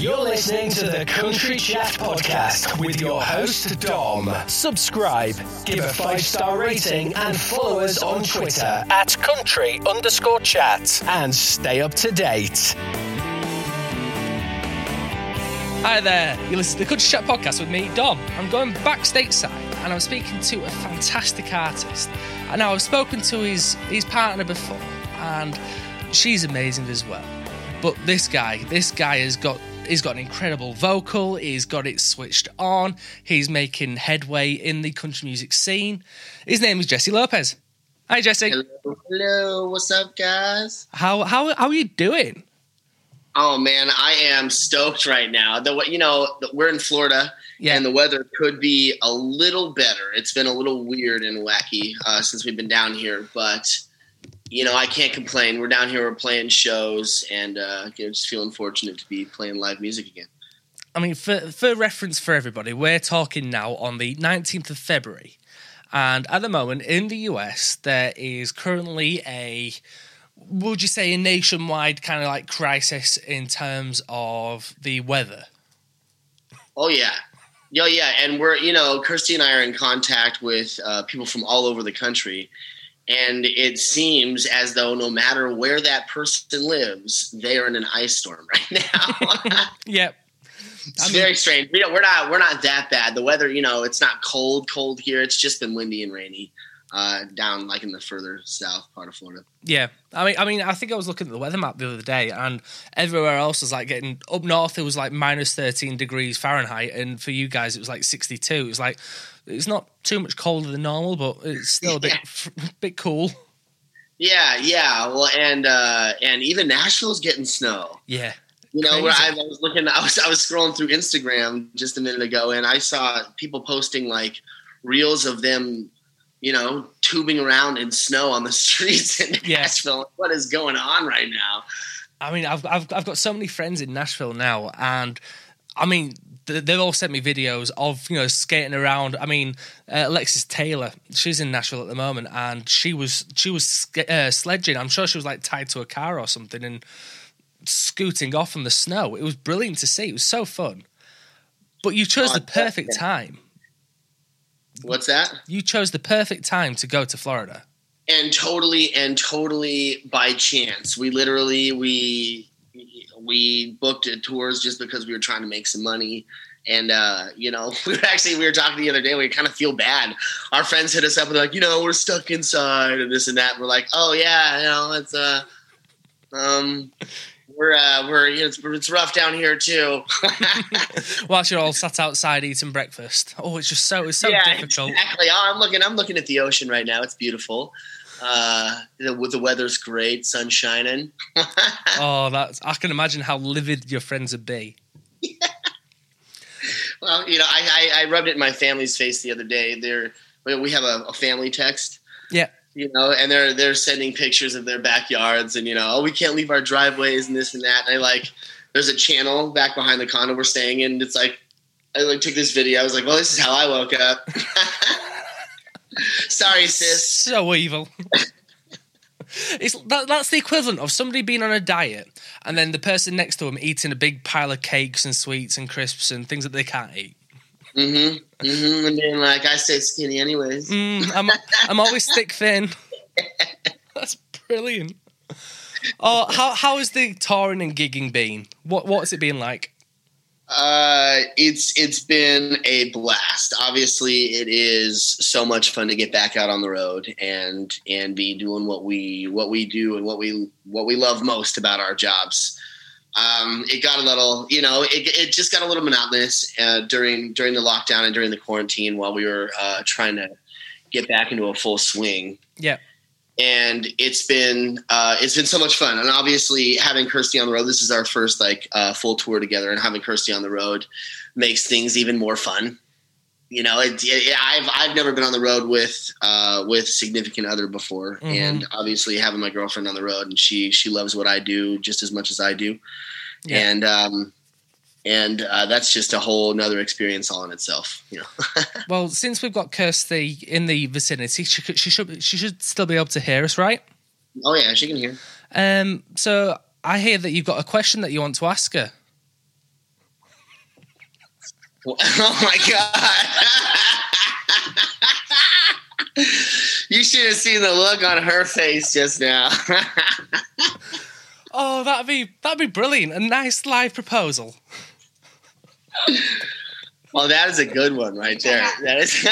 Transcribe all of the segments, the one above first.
You're listening to the Country Chat Podcast with your host, Dom. Subscribe, give a five star rating, and follow us on Twitter at country underscore chat. And stay up to date. Hi there, you listen to the Country Chat Podcast with me, Dom. I'm going back stateside and I'm speaking to a fantastic artist. And now I've spoken to his, his partner before, and she's amazing as well. But this guy, this guy has got He's got an incredible vocal. He's got it switched on. He's making headway in the country music scene. His name is Jesse Lopez. Hi, Jesse. Hello, hello. What's up, guys? How how how are you doing? Oh man, I am stoked right now. The you know we're in Florida, yeah. and the weather could be a little better. It's been a little weird and wacky uh, since we've been down here, but you know, I can't complain. We're down here, we're playing shows, and uh, you know, just feeling fortunate to be playing live music again. I mean, for for reference for everybody, we're talking now on the 19th of February, and at the moment in the US, there is currently a would you say a nationwide kind of like crisis in terms of the weather? Oh yeah, yeah, yeah, and we're you know, Kirsty and I are in contact with uh, people from all over the country and it seems as though no matter where that person lives, they are in an ice storm right now. yep. It's I mean, very strange. We we're not we're not that bad. The weather, you know, it's not cold, cold here. It's just been windy and rainy uh, down like in the further south part of Florida. Yeah, I mean, I mean, I think I was looking at the weather map the other day, and everywhere else was like getting up north. It was like minus thirteen degrees Fahrenheit, and for you guys, it was like sixty two. It was like it's not too much colder than normal, but it's still a bit yeah. bit cool. Yeah, yeah. Well, and uh, and even Nashville's getting snow. Yeah. You know, where I, I, was looking, I was I was scrolling through Instagram just a minute ago, and I saw people posting like reels of them, you know, tubing around in snow on the streets in yeah. Nashville. What is going on right now? I mean, I've, I've I've got so many friends in Nashville now, and I mean, they've all sent me videos of you know skating around. I mean, uh, Alexis Taylor, she's in Nashville at the moment, and she was she was uh, sledging. I'm sure she was like tied to a car or something and scooting off in the snow. It was brilliant to see. It was so fun. But you chose oh, the perfect time. What's that? You chose the perfect time to go to Florida. And totally and totally by chance. We literally we we booked tours just because we were trying to make some money. And uh, you know, we were actually we were talking the other day. We kind of feel bad. Our friends hit us up and they're like, you know, we're stuck inside and this and that. And we're like, oh yeah, you know, it's uh, um, we're uh, we're you know, it's, it's rough down here too. Whilst you're all sat outside eating breakfast. Oh, it's just so it's so yeah, difficult. Exactly. Oh, I'm looking. I'm looking at the ocean right now. It's beautiful. Uh, the, the weather's great, sun shining. oh, that's I can imagine how livid your friends would be. Yeah. Well, you know, I, I, I rubbed it in my family's face the other day. They're we have a, a family text. Yeah you know, and they're they're sending pictures of their backyards and you know, oh, we can't leave our driveways and this and that. And I like, there's a channel back behind the condo we're staying in. It's like, I like took this video. I was like, well, this is how I woke up. Sorry, sis. So evil. it's that, that's the equivalent of somebody being on a diet and then the person next to them eating a big pile of cakes and sweets and crisps and things that they can't eat. Mm-hmm. Mm-hmm. And being like, I stay skinny anyways. Mm, I'm I'm always thick thin. That's brilliant. Oh, how how has the touring and gigging been? What what's it been like? Uh, it's it's been a blast. Obviously, it is so much fun to get back out on the road and and be doing what we what we do and what we what we love most about our jobs. Um, it got a little, you know, it, it just got a little monotonous uh, during during the lockdown and during the quarantine while we were uh, trying to get back into a full swing. Yeah and it's been uh, it's been so much fun. And obviously, having Kirsty on the road, this is our first like uh, full tour together, and having Kirsty on the road makes things even more fun. You know, it, it, I've I've never been on the road with uh, with significant other before, mm-hmm. and obviously having my girlfriend on the road, and she she loves what I do just as much as I do, yeah. and um, and uh, that's just a whole another experience all in itself. You know. well, since we've got Kirsty in the vicinity, she, she should she should still be able to hear us, right? Oh yeah, she can hear. Um, so I hear that you've got a question that you want to ask her. Oh my god! you should have seen the look on her face just now. Oh, that'd be that'd be brilliant. A nice live proposal. well, that is a good one right there. That is.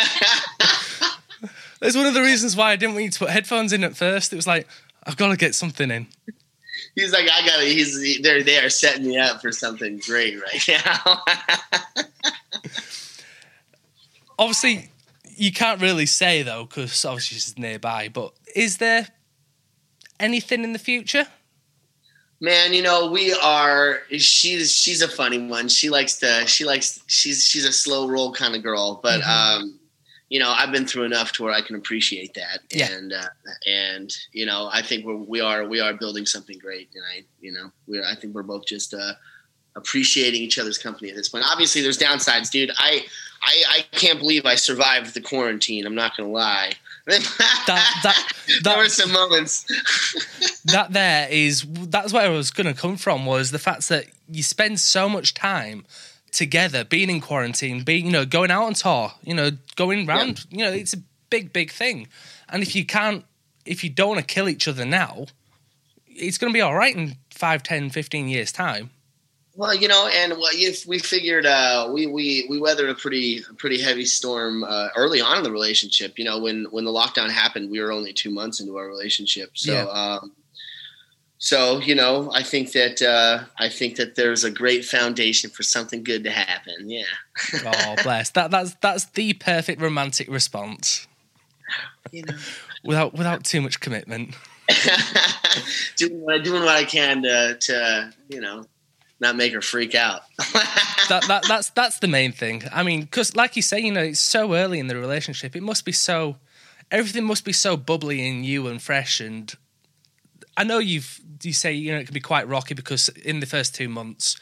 That's one of the reasons why I didn't want you to put headphones in at first. It was like I've got to get something in. He's like, I gotta. He's they're they are setting me up for something great right now. obviously, you can't really say though, because obviously she's nearby. But is there anything in the future? Man, you know we are. She's she's a funny one. She likes to. She likes. She's she's a slow roll kind of girl. But mm-hmm. um, you know, I've been through enough to where I can appreciate that. Yeah. And uh, and you know, I think we're we are we are building something great. And I you know we're I think we're both just uh, appreciating each other's company at this point. Obviously, there's downsides, dude. I I, I can't believe I survived the quarantine. I'm not gonna lie. that, that, that, there were some moments. that there is that's where I was going to come from was the fact that you spend so much time together, being in quarantine, being you know going out on tour, you know going around, yeah. you know it's a big big thing. And if you can't, if you don't want to kill each other now, it's going to be all right in 5, 10, 15 years time. Well, you know, and if we figured uh, we we we weathered a pretty pretty heavy storm uh, early on in the relationship. You know, when when the lockdown happened, we were only two months into our relationship. So, yeah. um, so you know, I think that uh, I think that there's a great foundation for something good to happen. Yeah. oh, bless that. That's that's the perfect romantic response. You know, without without too much commitment. doing doing what I can to to you know not make her freak out. that, that that's that's the main thing. I mean, because like you say, you know, it's so early in the relationship. It must be so everything must be so bubbly and new and fresh. And I know you've you say you know it can be quite rocky because in the first two months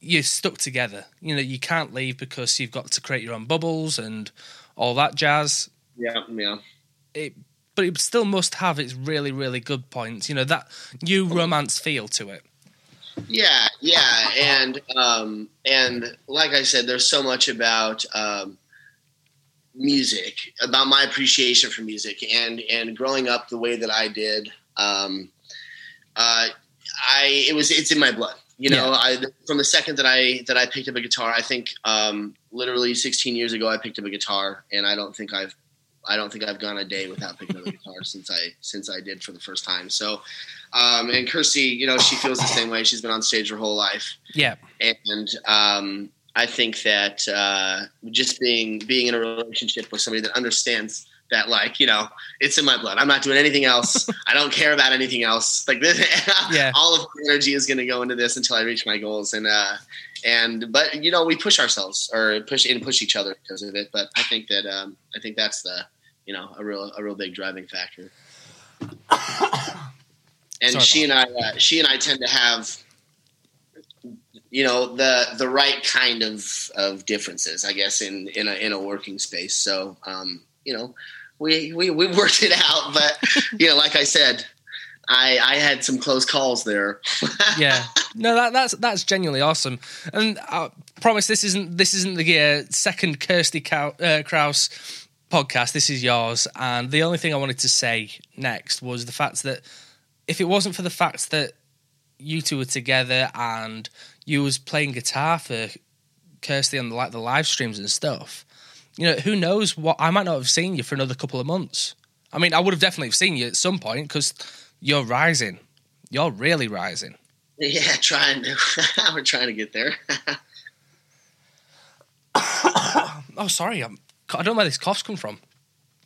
you're stuck together. You know, you can't leave because you've got to create your own bubbles and all that jazz. Yeah, yeah. It, but it still must have its really, really good points. You know that new romance feel to it. Yeah, yeah, and um, and like I said, there's so much about um, music, about my appreciation for music, and and growing up the way that I did. Um, uh, I it was it's in my blood. You know, yeah. I from the second that I that I picked up a guitar, I think um, literally 16 years ago I picked up a guitar, and I don't think I've I don't think I've gone a day without picking up a guitar since I since I did for the first time. So um, and Kirsty, you know, she feels the same way. She's been on stage her whole life. Yeah. And um, I think that uh, just being being in a relationship with somebody that understands that, like, you know, it's in my blood. I'm not doing anything else. I don't care about anything else. Like this, yeah. all of the energy is going to go into this until I reach my goals. And uh, and but you know, we push ourselves or push and push each other because of it. But I think that um, I think that's the you know a real a real big driving factor and Sorry she and I, uh, she and I tend to have, you know, the the right kind of of differences, I guess, in in a in a working space. So, um, you know, we we we worked it out, but you know, like I said. I, I had some close calls there. yeah, no, that, that's that's genuinely awesome, and I promise this isn't this isn't the uh, second Kirsty Cow, uh, Kraus podcast. This is yours, and the only thing I wanted to say next was the fact that if it wasn't for the fact that you two were together and you was playing guitar for Kirsty on the, like the live streams and stuff, you know, who knows what I might not have seen you for another couple of months. I mean, I would have definitely seen you at some point because you're rising. You're really rising. Yeah, trying to. We're trying to get there. oh, sorry. I'm, I don't know where this cough's come from.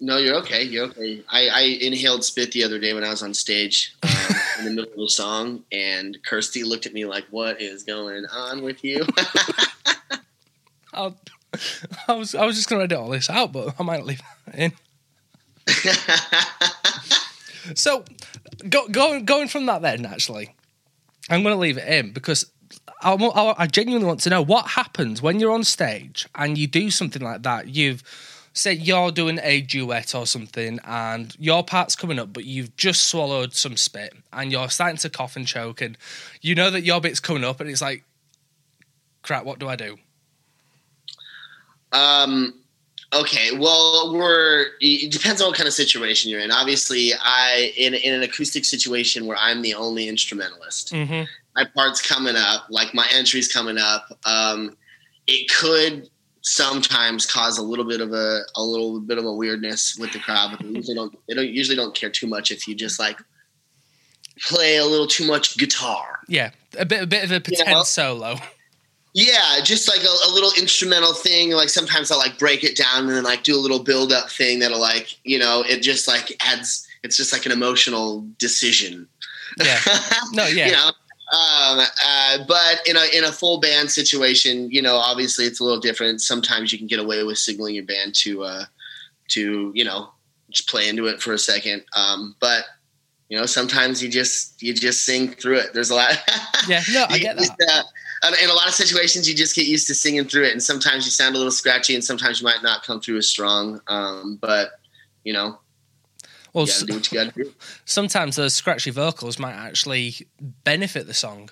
No, you're okay. You're okay. I, I inhaled spit the other day when I was on stage um, in the middle of a song, and Kirsty looked at me like, "What is going on with you?" I, I was I was just gonna edit all this out, but I might leave that in. so, go, going going from that, then actually, I'm going to leave it in because I, I, I genuinely want to know what happens when you're on stage and you do something like that. You've say you're doing a duet or something and your part's coming up but you've just swallowed some spit and you're starting to cough and choke and you know that your bit's coming up and it's like crap what do i do Um, okay, well, we're it depends on what kind of situation you're in. Obviously, I in in an acoustic situation where I'm the only instrumentalist. Mm-hmm. My part's coming up, like my entry's coming up. Um, it could sometimes cause a little bit of a a little bit of a weirdness with the crowd, but they usually don't they don't usually don't care too much if you just like play a little too much guitar. Yeah, a bit a bit of a pretend know? solo. Yeah, just like a, a little instrumental thing. Like sometimes I'll like break it down and then like do a little build up thing that'll like, you know, it just like adds, it's just like an emotional decision. Yeah. No, yeah. you know, um, uh, but in a, in a full band situation, you know, obviously it's a little different. Sometimes you can get away with signaling your band to, uh, to, you know, just play into it for a second. Um, but you know, sometimes you just, you just sing through it. There's a lot. Yeah, no, I get just, that. uh, and in a lot of situations, you just get used to singing through it, and sometimes you sound a little scratchy, and sometimes you might not come through as strong. Um, but you know, Well, you gotta do what you gotta do. sometimes those scratchy vocals might actually benefit the song.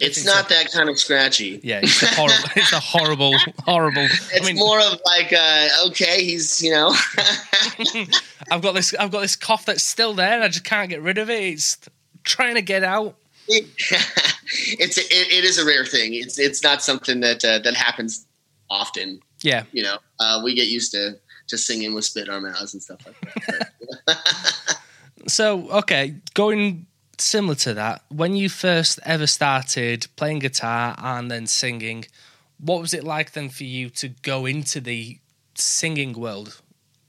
It's not that kind of scratchy. Yeah, it's a horrible, it's a horrible, horrible. It's I mean, more of like, uh, okay, he's you know, I've got this, I've got this cough that's still there, and I just can't get rid of it. It's trying to get out. it's it, it is a rare thing. It's it's not something that uh, that happens often. Yeah, You know, uh, we get used to to singing with spit in our mouths and stuff like that. But, So, okay, going similar to that, when you first ever started playing guitar and then singing, what was it like then for you to go into the singing world,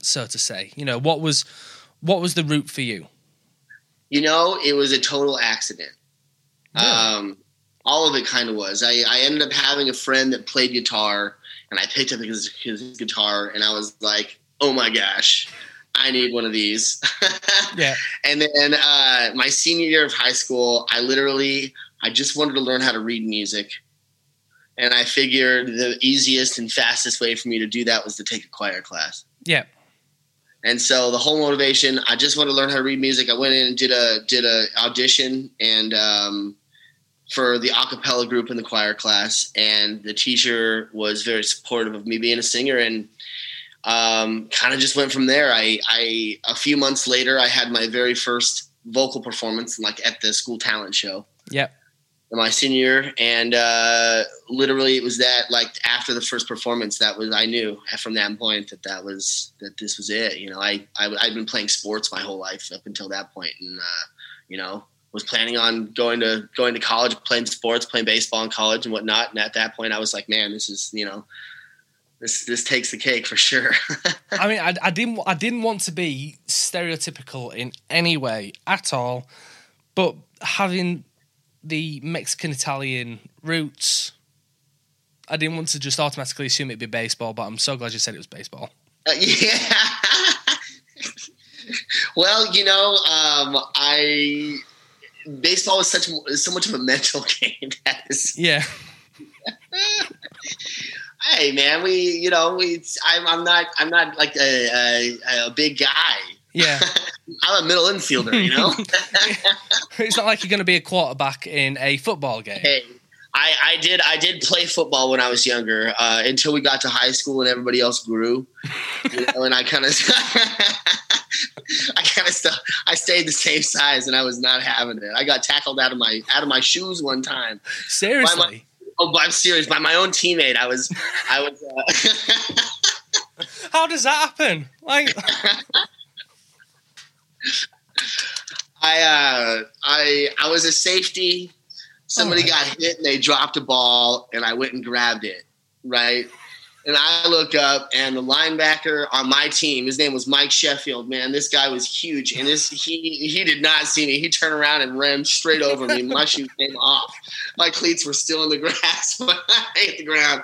so to say? You know, what was what was the route for you? you know, it was a total accident. Really? Um, all of it kind of was. I, I ended up having a friend that played guitar, and I picked up his, his guitar, and I was like, "Oh my gosh, I need one of these." Yeah, and then uh, my senior year of high school, I literally I just wanted to learn how to read music, and I figured the easiest and fastest way for me to do that was to take a choir class. yeah, And so the whole motivation, I just wanted to learn how to read music. I went in and did a did a audition and um, for the a cappella group in the choir class, and the teacher was very supportive of me being a singer, and um, kind of just went from there. I, I a few months later, I had my very first vocal performance, like at the school talent show Yep. in my senior year, and uh, literally it was that like after the first performance that was I knew from that point that that was that this was it. You know, I, I I'd been playing sports my whole life up until that point, and uh, you know was planning on going to going to college, playing sports, playing baseball in college and whatnot. And at that point, I was like, man, this is you know. This, this takes the cake for sure. I mean, I, I didn't, I didn't want to be stereotypical in any way at all, but having the Mexican Italian roots, I didn't want to just automatically assume it'd be baseball. But I'm so glad you said it was baseball. Uh, yeah. well, you know, um, I baseball is such so much of a mental game. That is, Yeah, hey man, we you know we I'm, I'm not I'm not like a, a, a big guy. yeah. I'm a middle infielder. You know. it's not like you're going to be a quarterback in a football game. hey. I, I did I did play football when I was younger uh, until we got to high school and everybody else grew, you know, and I kind of I kind of st- I stayed the same size and I was not having it. I got tackled out of my out of my shoes one time. Seriously, Oh, but I'm serious. By my own teammate, I was I was. Uh, how does that happen? Like, I uh, I I was a safety. Somebody All got hit and they dropped a ball, and I went and grabbed it. Right, and I look up, and the linebacker on my team, his name was Mike Sheffield. Man, this guy was huge, and this he he did not see me. He turned around and ran straight over me. My shoe came off. My cleats were still in the grass but I hit the ground.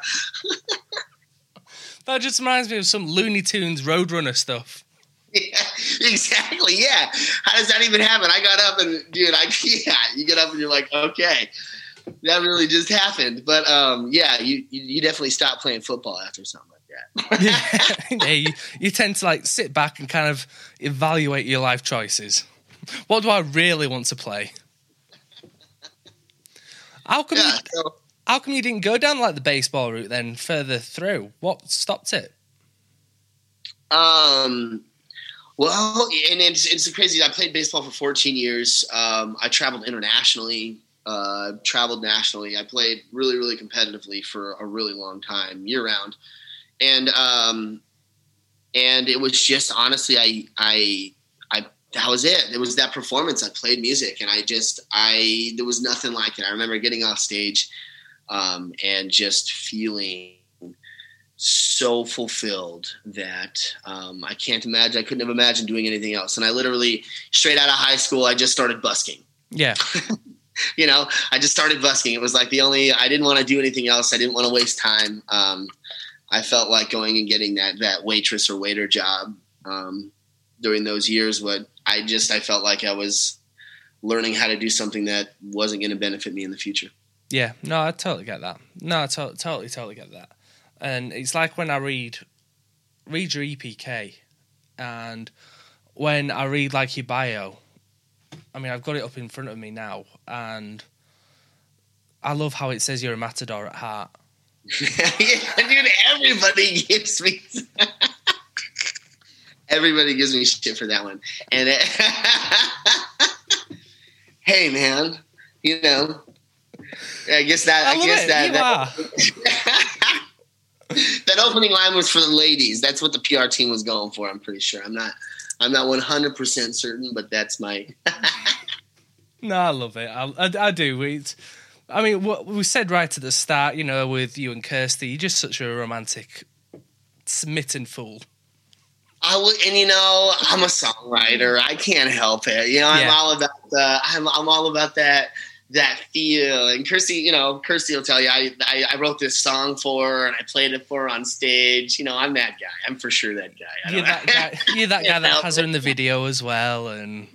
that just reminds me of some Looney Tunes Roadrunner stuff. Yeah, exactly. Yeah. How does that even happen? I got up and dude, I yeah, you get up and you're like, okay, that really just happened. But um, yeah, you you definitely stop playing football after something like that. yeah, you, you tend to like sit back and kind of evaluate your life choices. What do I really want to play? How come? Yeah. You, So How come you didn't go down like the baseball route then further through? What stopped it? Um, well, and it's it's crazy. I played baseball for 14 years. Um, I traveled internationally, uh, traveled nationally. I played really, really competitively for a really long time, year round, and um, and it was just honestly, I I I that was it. It was that performance. I played music, and I just I there was nothing like it. I remember getting off stage, um, and just feeling so fulfilled that um, I can't imagine. I couldn't have imagined doing anything else. And I literally, straight out of high school, I just started busking. Yeah. you know, I just started busking. It was like the only. I didn't want to do anything else. I didn't want to waste time. Um, I felt like going and getting that that waitress or waiter job um, during those years. But I just I felt like I was learning how to do something that wasn't going to benefit me in the future. Yeah. No, I totally get that. No, I to- totally, totally get that and it's like when I read read your EPK, and when I read like your bio, I mean I've got it up in front of me now, and I love how it says you're a matador at heart. dude, everybody gives me. everybody gives me shit for that one, and it, uh, hey, man, you know, I guess that I, I guess it. that. You that that opening line was for the ladies. That's what the PR team was going for. I'm pretty sure. I'm not. I'm not 100 percent certain, but that's my. no, I love it. I, I, I do. It's, I mean, what we said right at the start, you know, with you and Kirsty, you're just such a romantic, smitten fool. I will, and you know, I'm a songwriter. I can't help it. You know, I'm yeah. all about the. I'm, I'm all about that that feel. And Kirsty, you know, Kirsty will tell you, I, I, I, wrote this song for her and I played it for her on stage. You know, I'm that guy. I'm for sure that guy. You're that guy. You're that guy that has her in the video as well. And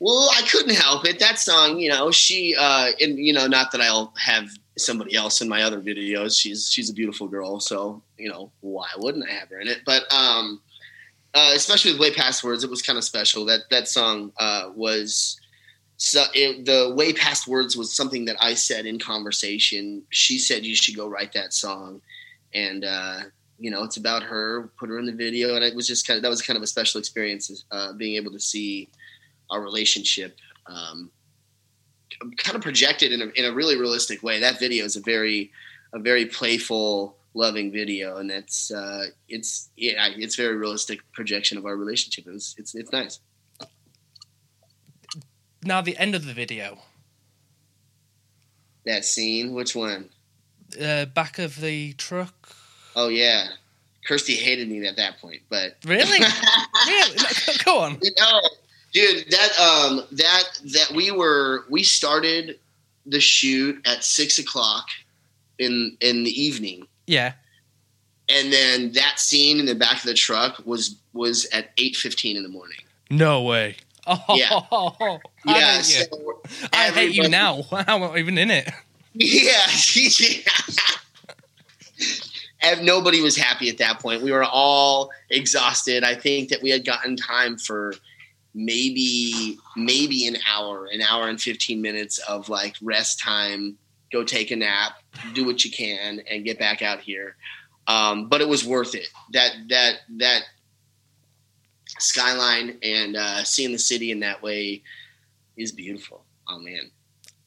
well, I couldn't help it. That song, you know, she, uh, and you know, not that I'll have somebody else in my other videos. She's she's a beautiful girl, so you know, why wouldn't I have her in it? But um, uh, especially with Way Past Words, it was kind of special. That that song uh, was so it, the way past words was something that I said in conversation. She said you should go write that song, and uh, you know it's about her. Put her in the video, and it was just kind of that was kind of a special experience, uh, being able to see our relationship um, kind of projected in a, in a really realistic way. That video is a very a very playful, loving video, and that's uh, it's yeah, it's very realistic projection of our relationship. It was, it's it's nice now the end of the video. That scene, which one? Uh, back of the truck. Oh yeah, Kirsty hated me at that point, but really, really, go on. No, dude, that um, that that we were we started the shoot at six o'clock in in the evening. Yeah. And then that scene in the back of the truck was was at eight fifteen in the morning. No way. Oh, yeah. I yeah, hate you. So I hate you now. I'm not even in it. Yeah. and nobody was happy at that point. We were all exhausted. I think that we had gotten time for maybe maybe an hour, an hour and 15 minutes of like rest time, go take a nap, do what you can and get back out here. Um, but it was worth it. That that that skyline and uh, seeing the city in that way is beautiful. Oh man.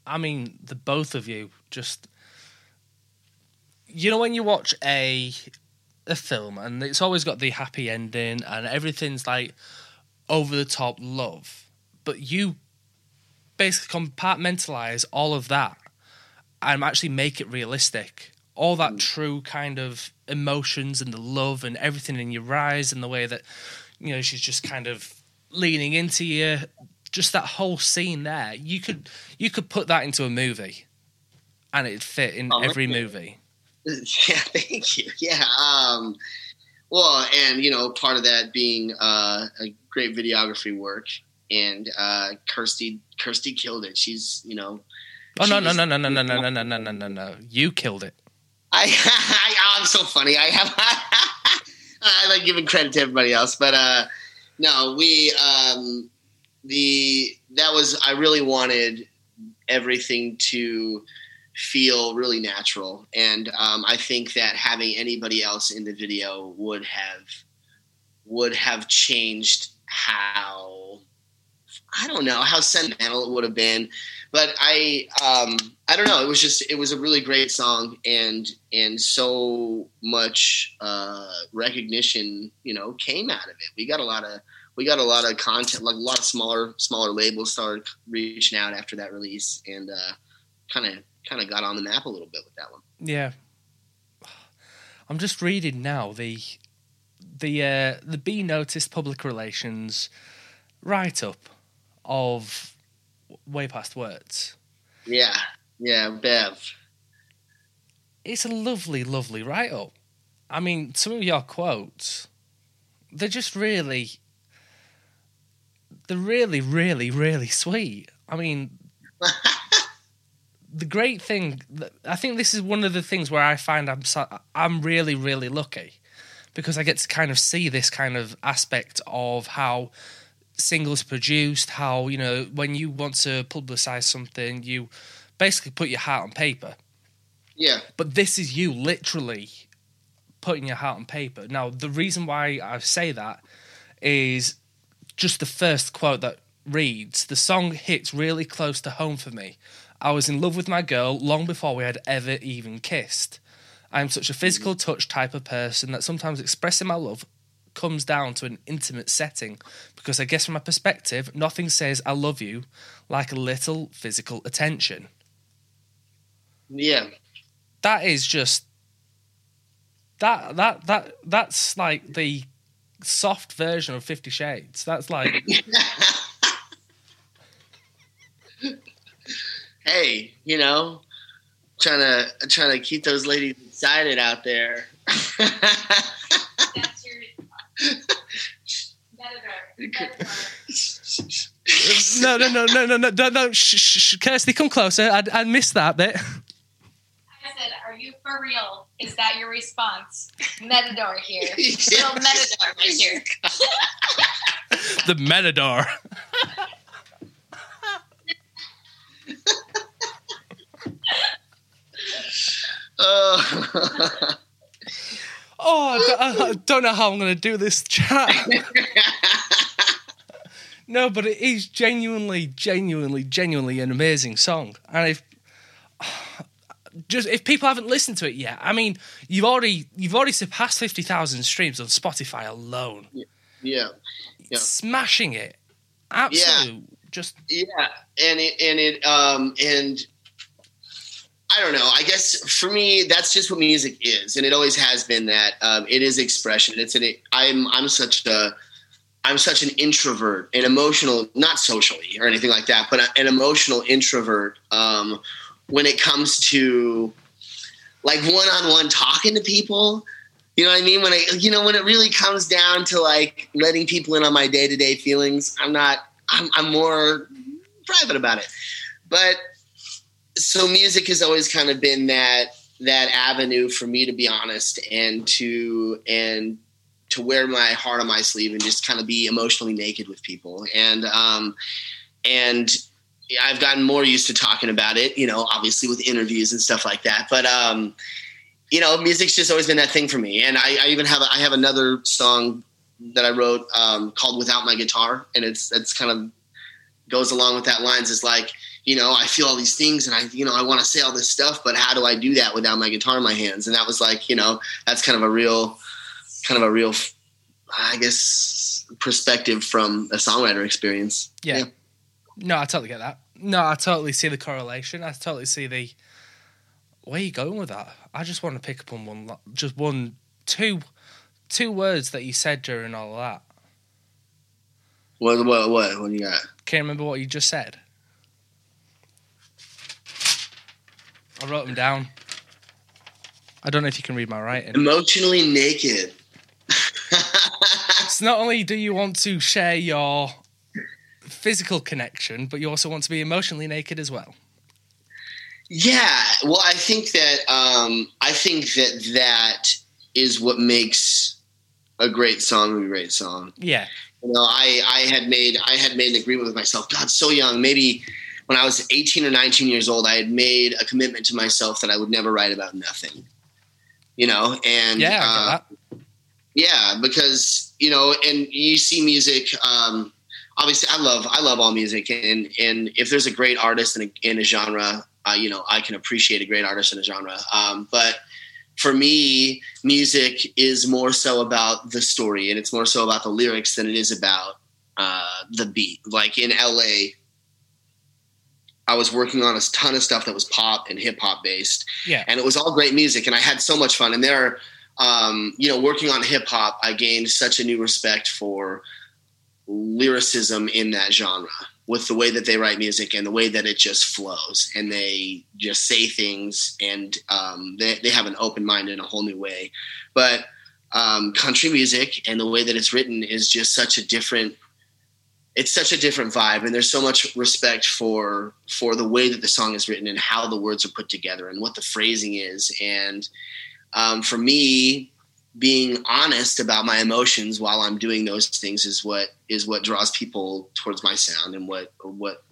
I mean, the both of you just you know when you watch a a film and it's always got the happy ending and everything's like over the top love, but you basically compartmentalize all of that and actually make it realistic. All that mm. true kind of emotions and the love and everything in your eyes and the way that you know she's just kind of leaning into you. Just that whole scene there you could you could put that into a movie and it'd fit in oh, every movie. Yeah thank you. Yeah um well and you know part of that being uh, a great videography work and uh kirsty kirsty killed it. She's you know oh no no no no no no no no no no no no. You killed it. I, I i'm so funny. I have I like giving credit to everybody else, but uh, no, we um, the that was I really wanted everything to feel really natural. And um, I think that having anybody else in the video would have would have changed how I don't know how sentimental it would have been, but I um, I don't know. It was just it was a really great song, and and so much uh, recognition, you know, came out of it. We got a lot of we got a lot of content, like a lot of smaller smaller labels started reaching out after that release, and kind of kind of got on the map a little bit with that one. Yeah, I'm just reading now the the uh, the B Notice public relations write up of way past words. Yeah, yeah, Bev. It's a lovely, lovely write up. I mean, some of your quotes, they're just really, they're really, really, really sweet. I mean, the great thing, I think this is one of the things where I find I'm, I'm really, really lucky because I get to kind of see this kind of aspect of how singles produced, how, you know, when you want to publicize something, you basically put your heart on paper. Yeah. But this is you literally putting your heart on paper. Now, the reason why I say that is just the first quote that reads The song hits really close to home for me. I was in love with my girl long before we had ever even kissed. I am such a mm-hmm. physical touch type of person that sometimes expressing my love comes down to an intimate setting because I guess from my perspective, nothing says I love you like a little physical attention. Yeah. That is just that that that that's like the soft version of 50 shades. That's like Hey, you know, trying to trying to keep those ladies excited out there. That's your no, no, no, no, no, no, no, no. Shh, shh, Kirsty, come closer. I, I missed that bit. I said, "Are you for real? Is that your response?" Matador here, little Matador right here. the Matador. oh, I, I don't know how I'm going to do this chat. no, but it is genuinely, genuinely, genuinely an amazing song. And if just if people haven't listened to it yet, I mean, you've already you've already surpassed fifty thousand streams on Spotify alone. Yeah, yeah, yeah. smashing it. Absolutely, yeah. just yeah, and it and it um and I don't know. I guess for me, that's just what music is, and it always has been. That um, it is expression. It's an. I'm I'm such a I'm such an introvert, an emotional, not socially or anything like that, but an emotional introvert. Um, when it comes to like one-on-one talking to people, you know what I mean? When I, you know, when it really comes down to like letting people in on my day-to-day feelings, I'm not. I'm, I'm more private about it, but so music has always kind of been that that avenue for me to be honest and to and to wear my heart on my sleeve and just kind of be emotionally naked with people and um and I've gotten more used to talking about it, you know, obviously with interviews and stuff like that. But um, you know, music's just always been that thing for me. And I, I even have I have another song that I wrote um, called "Without My Guitar," and it's it's kind of goes along with that lines. Is like you know, I feel all these things and I, you know, I want to say all this stuff, but how do I do that without my guitar in my hands? And that was like, you know, that's kind of a real, kind of a real, I guess, perspective from a songwriter experience. Yeah. yeah. No, I totally get that. No, I totally see the correlation. I totally see the. Where are you going with that? I just want to pick up on one, just one, two, two words that you said during all of that. What? What? What? What do you got? Can't remember what you just said. I wrote them down. I don't know if you can read my writing. Emotionally naked. so not only do you want to share your physical connection, but you also want to be emotionally naked as well. Yeah, well, I think that um, I think that that is what makes a great song a great song. Yeah, you know, I I had made I had made an agreement with myself. God, so young, maybe when I was 18 or 19 years old, I had made a commitment to myself that I would never write about nothing. You know, and Yeah, uh, yeah, because you know, and you see music. Um, obviously, I love I love all music, and and if there's a great artist in a, in a genre, uh, you know, I can appreciate a great artist in a genre. Um, but for me, music is more so about the story, and it's more so about the lyrics than it is about uh, the beat. Like in LA, I was working on a ton of stuff that was pop and hip hop based, Yeah. and it was all great music, and I had so much fun. And there, um, you know, working on hip hop, I gained such a new respect for lyricism in that genre with the way that they write music and the way that it just flows and they just say things and um, they, they have an open mind in a whole new way but um, country music and the way that it's written is just such a different it's such a different vibe and there's so much respect for for the way that the song is written and how the words are put together and what the phrasing is and um, for me being honest about my emotions while i'm doing those things is what is what draws people towards my sound and what what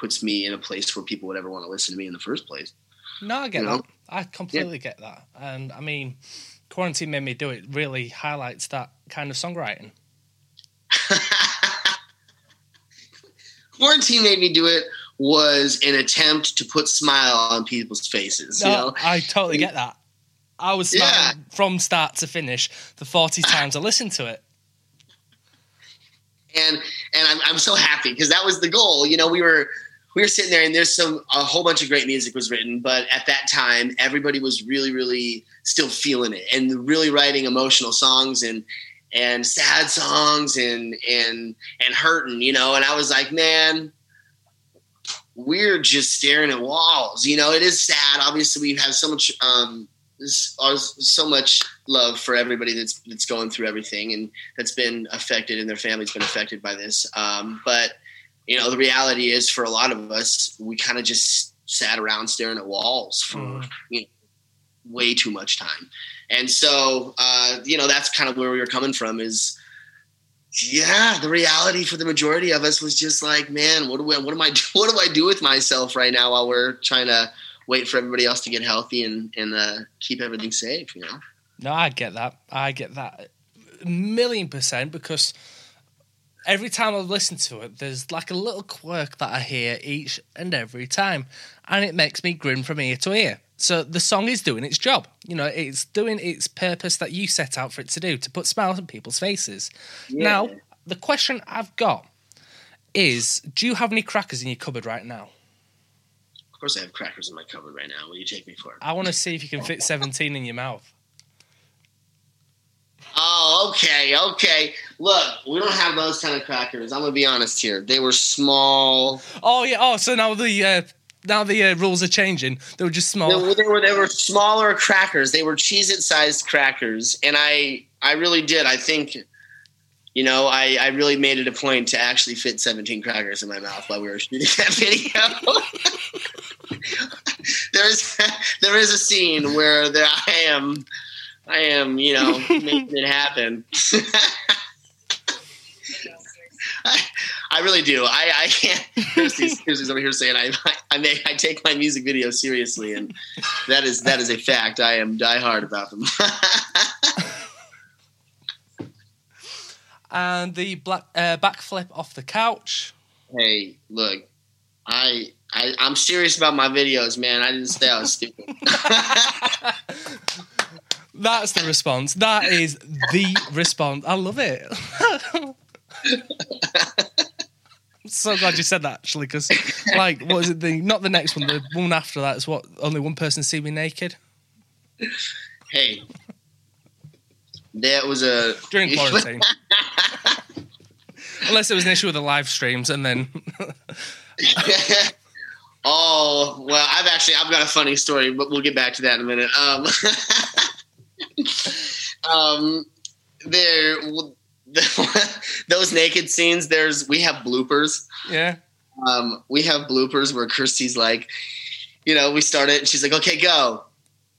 puts me in a place where people would ever want to listen to me in the first place No, I get you know? that. I completely get that. And I mean, quarantine made me do it. Really highlights that kind of songwriting. quarantine made me do it was an attempt to put smile on people's faces No, you know I totally get that. I was Yeah. from start to finish the 40 times I listened to it. and and I'm, I'm so happy because that was the goal you know we were we were sitting there and there's some a whole bunch of great music was written but at that time everybody was really really still feeling it and really writing emotional songs and and sad songs and and and hurting you know and i was like man we're just staring at walls you know it is sad obviously we have so much um uh, so much love for everybody that's that's going through everything and that's been affected and their family's been affected by this. Um, but you know, the reality is for a lot of us, we kind of just sat around staring at walls for Mhm. you know, way too much time. And so, uh, you know, that's kind of where we were coming from. Is yeah, the reality for the majority of us was just like, man, what do we, what am I, what do I do with myself right now while we're trying to wait for everybody else to get healthy and and uh, keep everything safe, you know? No, I get that. I get that a million percent because every time I listen to it, there's like a little quirk that I hear each and every time, and it makes me grin from ear to ear. So the song is doing its job. You know, it's doing its purpose that you set out for it to do to put smiles on people's faces. Now, the question I've got is do you have any crackers in your cupboard right now? Of course, I have crackers in my cupboard right now. What do you take me for? I want to see if you can fit 17 in your mouth. Oh, okay, okay. Look, we don't have those kind of crackers. I'm gonna be honest here. They were small. Oh, yeah. Oh, so now the. Uh, now the uh, rules are changing. They were just small. They were, they were they were smaller crackers. They were Cheez-It sized crackers, and I I really did. I think, you know, I I really made it a point to actually fit 17 crackers in my mouth while we were shooting that video. there is there is a scene where there I am I am you know making it happen. I, I really do. I, I can't. Kirsty's, Kirsty's over here saying I I make I take my music videos seriously, and that is that is a fact. I am diehard about them. and the black uh, backflip off the couch. hey, look, I, I I'm serious about my videos, man. I didn't say I was stupid. That's the response. That is the response. I love it. So glad you said that actually, because like, what was it? The not the next one, the one after that is what only one person see me naked hey, that was a during quarantine. Unless it was an issue with the live streams, and then oh well, I've actually I've got a funny story, but we'll get back to that in a minute. Um, um, there, those naked scenes. There's we have bloopers. Yeah. Um, we have bloopers where Kirsty's like, you know, we start it and she's like, okay, go.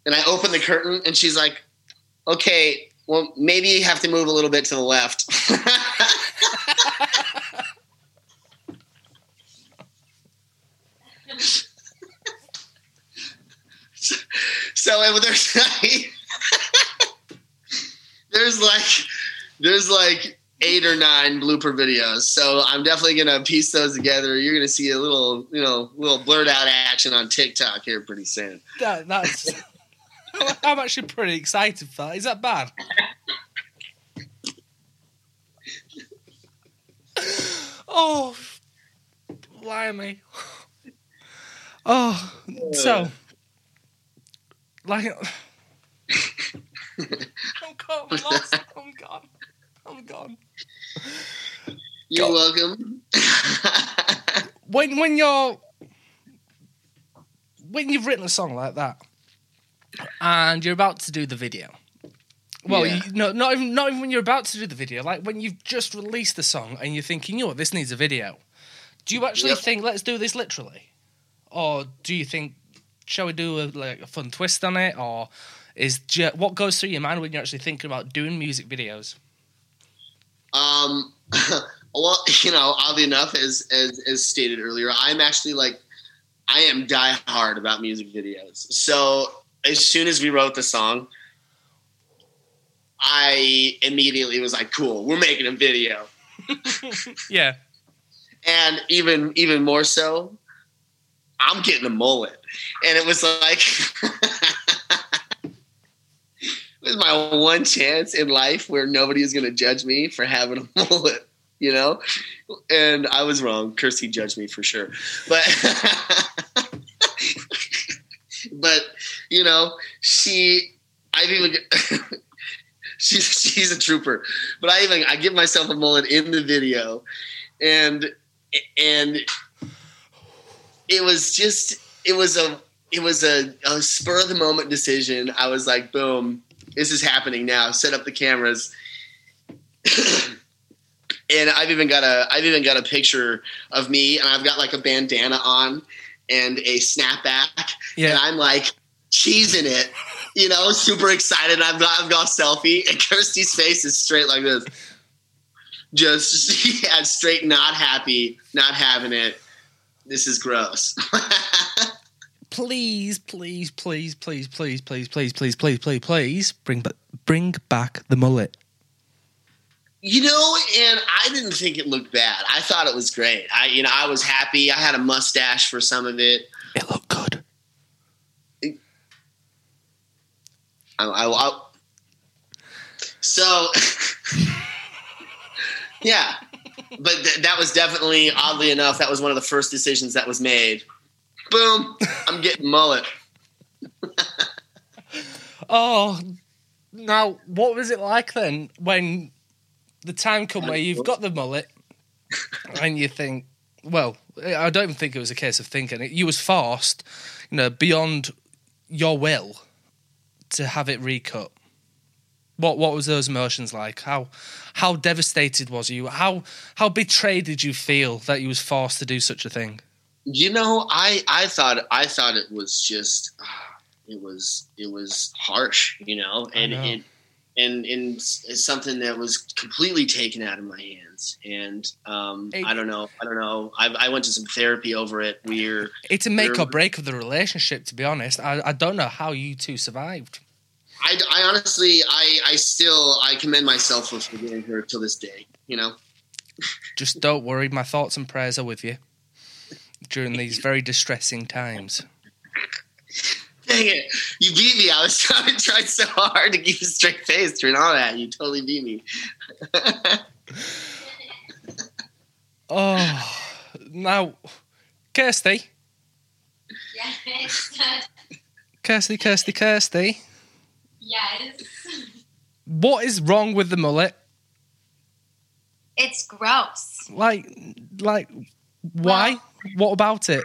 And I open the curtain and she's like, okay, well, maybe you have to move a little bit to the left. so, so there's like, there's like there's like eight or nine blooper videos. So I'm definitely gonna piece those together. You're gonna see a little, you know, little blurred out action on TikTok here pretty soon. That, that's. I'm actually pretty excited for that. Is that bad? oh, blimey. Oh, so, uh. like, I'm gone. I'm lost. I'm gone. Oh, I'm gone. You're Go. welcome. When when you're when you've written a song like that, and you're about to do the video. Well, Yeah. you, no, not even not even when you're about to do the video. Like when you've just released the song and you're thinking, you know this needs a video. Do you actually Yep. think, let's do this literally, or do you think, shall we do a, like a fun twist on it, or is what goes through your mind when you're actually thinking about doing music videos? Um, well, you know, oddly enough, as, as as stated earlier, I'm actually like, I am die hard about music videos. So as soon as we wrote the song, I immediately was like, "Cool, we're making a video." Yeah, and even even more so, I'm getting a mullet, and it was like was my one chance in life where nobody is going to judge me for having a mullet, you know. And I was wrong. Kirsty judged me for sure, but but you know she. I've even. She's she's a trooper, but I even I give myself a mullet in the video, and and it was just it was a it was a, a spur of the moment decision. I was like, boom, this is happening now. Set up the cameras. and I've even got a I've even got a picture of me and I've got like a bandana on and a snapback and. I'm like cheesing it, you know, super excited. I've got I've got a selfie, and Kirsty's face is straight like this, just yeah, straight, not happy, not having it. This is gross. please, please, please, please, please, please, please, please, please, please, please, bring back, bring back the mullet. you know, and I didn't think it looked bad. I thought it was great. I, you know, I was happy. I had a mustache for some of it. It looked good. I, I, I so yeah, but th- that was definitely oddly enough that was one of the first decisions that was made. Boom! I'm getting mullet. Oh, now what was it like then when the time come where you've got the mullet and you think, well, I don't even think it was a case of thinking. You was forced, you know, beyond your will to have it recut. What what was those emotions like? How how devastated was you? How how betrayed did you feel that you was forced to do such a thing? You know, I I thought I thought it was just ah, it was it was harsh, you know, and know. it and and it's something that was completely taken out of my hands. And um, Hey. I don't know, I don't know. I, I went to some therapy over it. We're It's a make or break of the relationship, to be honest. I, I don't know how you two survived. I, I honestly I I still I commend myself for forgiving her till this day. You know. Just don't worry, my thoughts and prayers are with you during these very distressing times. Dang it! You beat me. I was trying to try so hard to keep a straight face during all that. You totally beat me. Oh, now, Kirsty, Yes. Kirsty, Kirsty, Kirsty, yes. what is wrong with the mullet? It's gross. Like, like, why? What about it?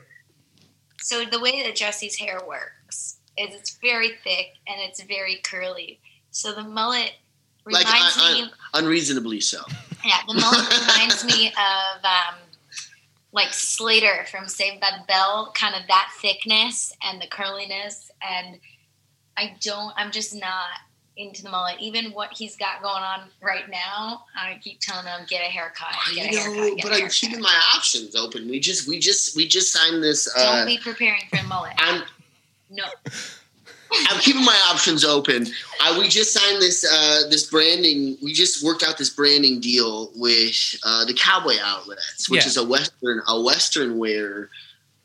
So the way that Jesse's hair works is it's very thick and it's very curly. So the mullet Like, reminds I- me. Unreasonably so. Yeah, the mullet reminds me of um, like Slater from Saved by the Bell, kind of that thickness and the curliness. And I don't, I'm just not into the mullet. Even what he's got going on right now, I keep telling him, get a haircut, get a haircut, know, get but I'm keeping my options open. We just, we just, we just signed this. don't Uh, be preparing for a mullet. I'm, no. I'm keeping my options open. I, we just signed this uh, this branding. We just worked out this branding deal with uh, the Cowboy Outlets, which Yeah. is a western a western wear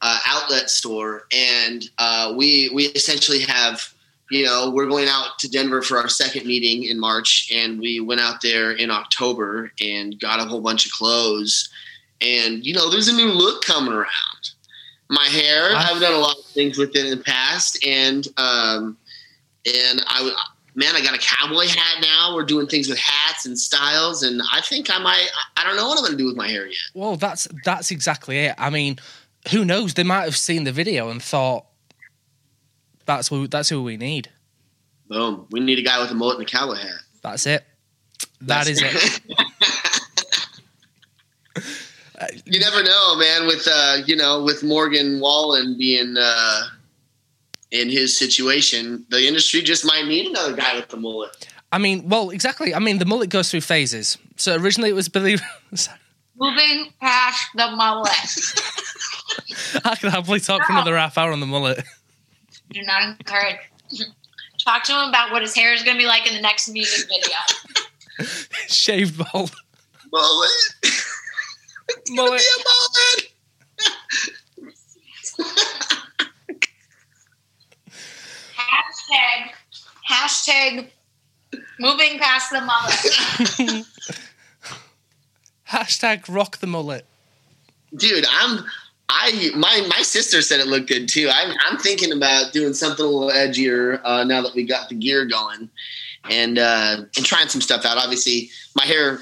uh, outlet store, and uh, we we essentially have. You know, we're going out to Denver for our second meeting in March, and we went out there in October and got a whole bunch of clothes. And you know, there's a new look coming around. My hair. I've done a lot of things with it in the past, and um, and I man, I got a cowboy hat now. We're doing things with hats and styles, and I think I might. I don't know what I'm going to do with my hair yet. Well, that's that's exactly it. I mean, who knows? They might have seen the video and thought that's who that's who we need. Boom. We need a guy with a mullet and a cowboy hat. That's it. That is it. you never know, man. With uh, you know, with Morgan Wallen being uh, in his situation, the industry just might need another guy with the mullet. I mean, well, exactly. I mean, the mullet goes through phases. So originally it was Billy. Moving past the mullet. I could happily talk for another half hour on the mullet. Do not encourage. Talk to him about what his hair is going to be like in the next music video. Shaved bald Mullet. mullet. Be a mullet. Hashtag, hashtag, moving past the mullet. Hashtag rock the mullet. dude i'm i my my sister said it looked good too i'm, I'm thinking about doing something a little edgier uh, now that we got the gear going and uh and trying some stuff out obviously my hair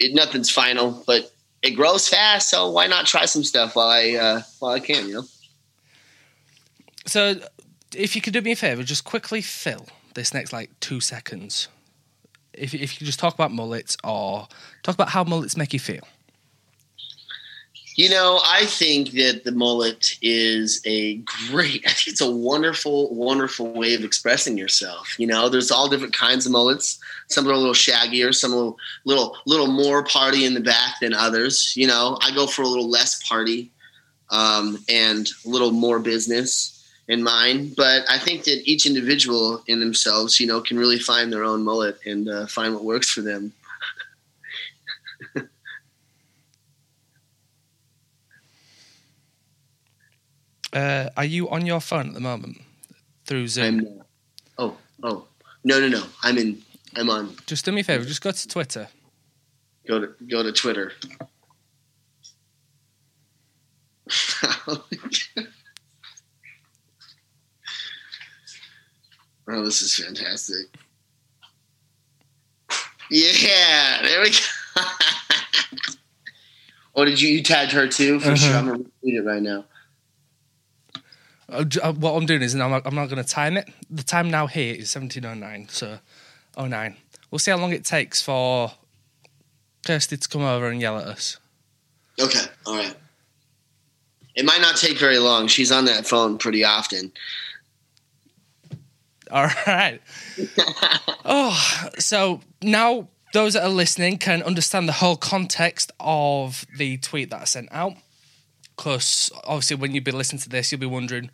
it, nothing's final but it grows fast so why not try some stuff while i uh while i can you know So, if you could do me a favor, just quickly fill this next like two seconds. If if you could just talk about mullets or talk about how mullets make you feel. You know, I think that the mullet is a great, I think it's a wonderful, wonderful way of expressing yourself. You know, there's all different kinds of mullets. Some are a little shaggier, some a little, little, little more party in the back than others. You know, I go for a little less party um, and a little more business in mine. But I think that each individual in themselves, you know, can really find their own mullet and uh, find what works for them. Uh, are you on your phone at the moment through Zoom? I'm, oh, oh, no, no, no. I'm in. I'm on. Just do me a favor. Just go to Twitter. Go to go to Twitter. oh, this is fantastic. Yeah, there we go. oh, did you you tagged her too? For sure, Uh-huh. I'm gonna read it right now. Uh, uh, what I'm doing is, and I'm not, I'm not going to time it. The time now here is 1709, so 09. We'll see how long it takes for Kirsty to come over and yell at us. Okay, all right. It might not take very long. She's on that phone pretty often. All right. oh, so now those that are listening can understand the whole context of the tweet that I sent out. Because obviously, when you be listening to this, you'll be wondering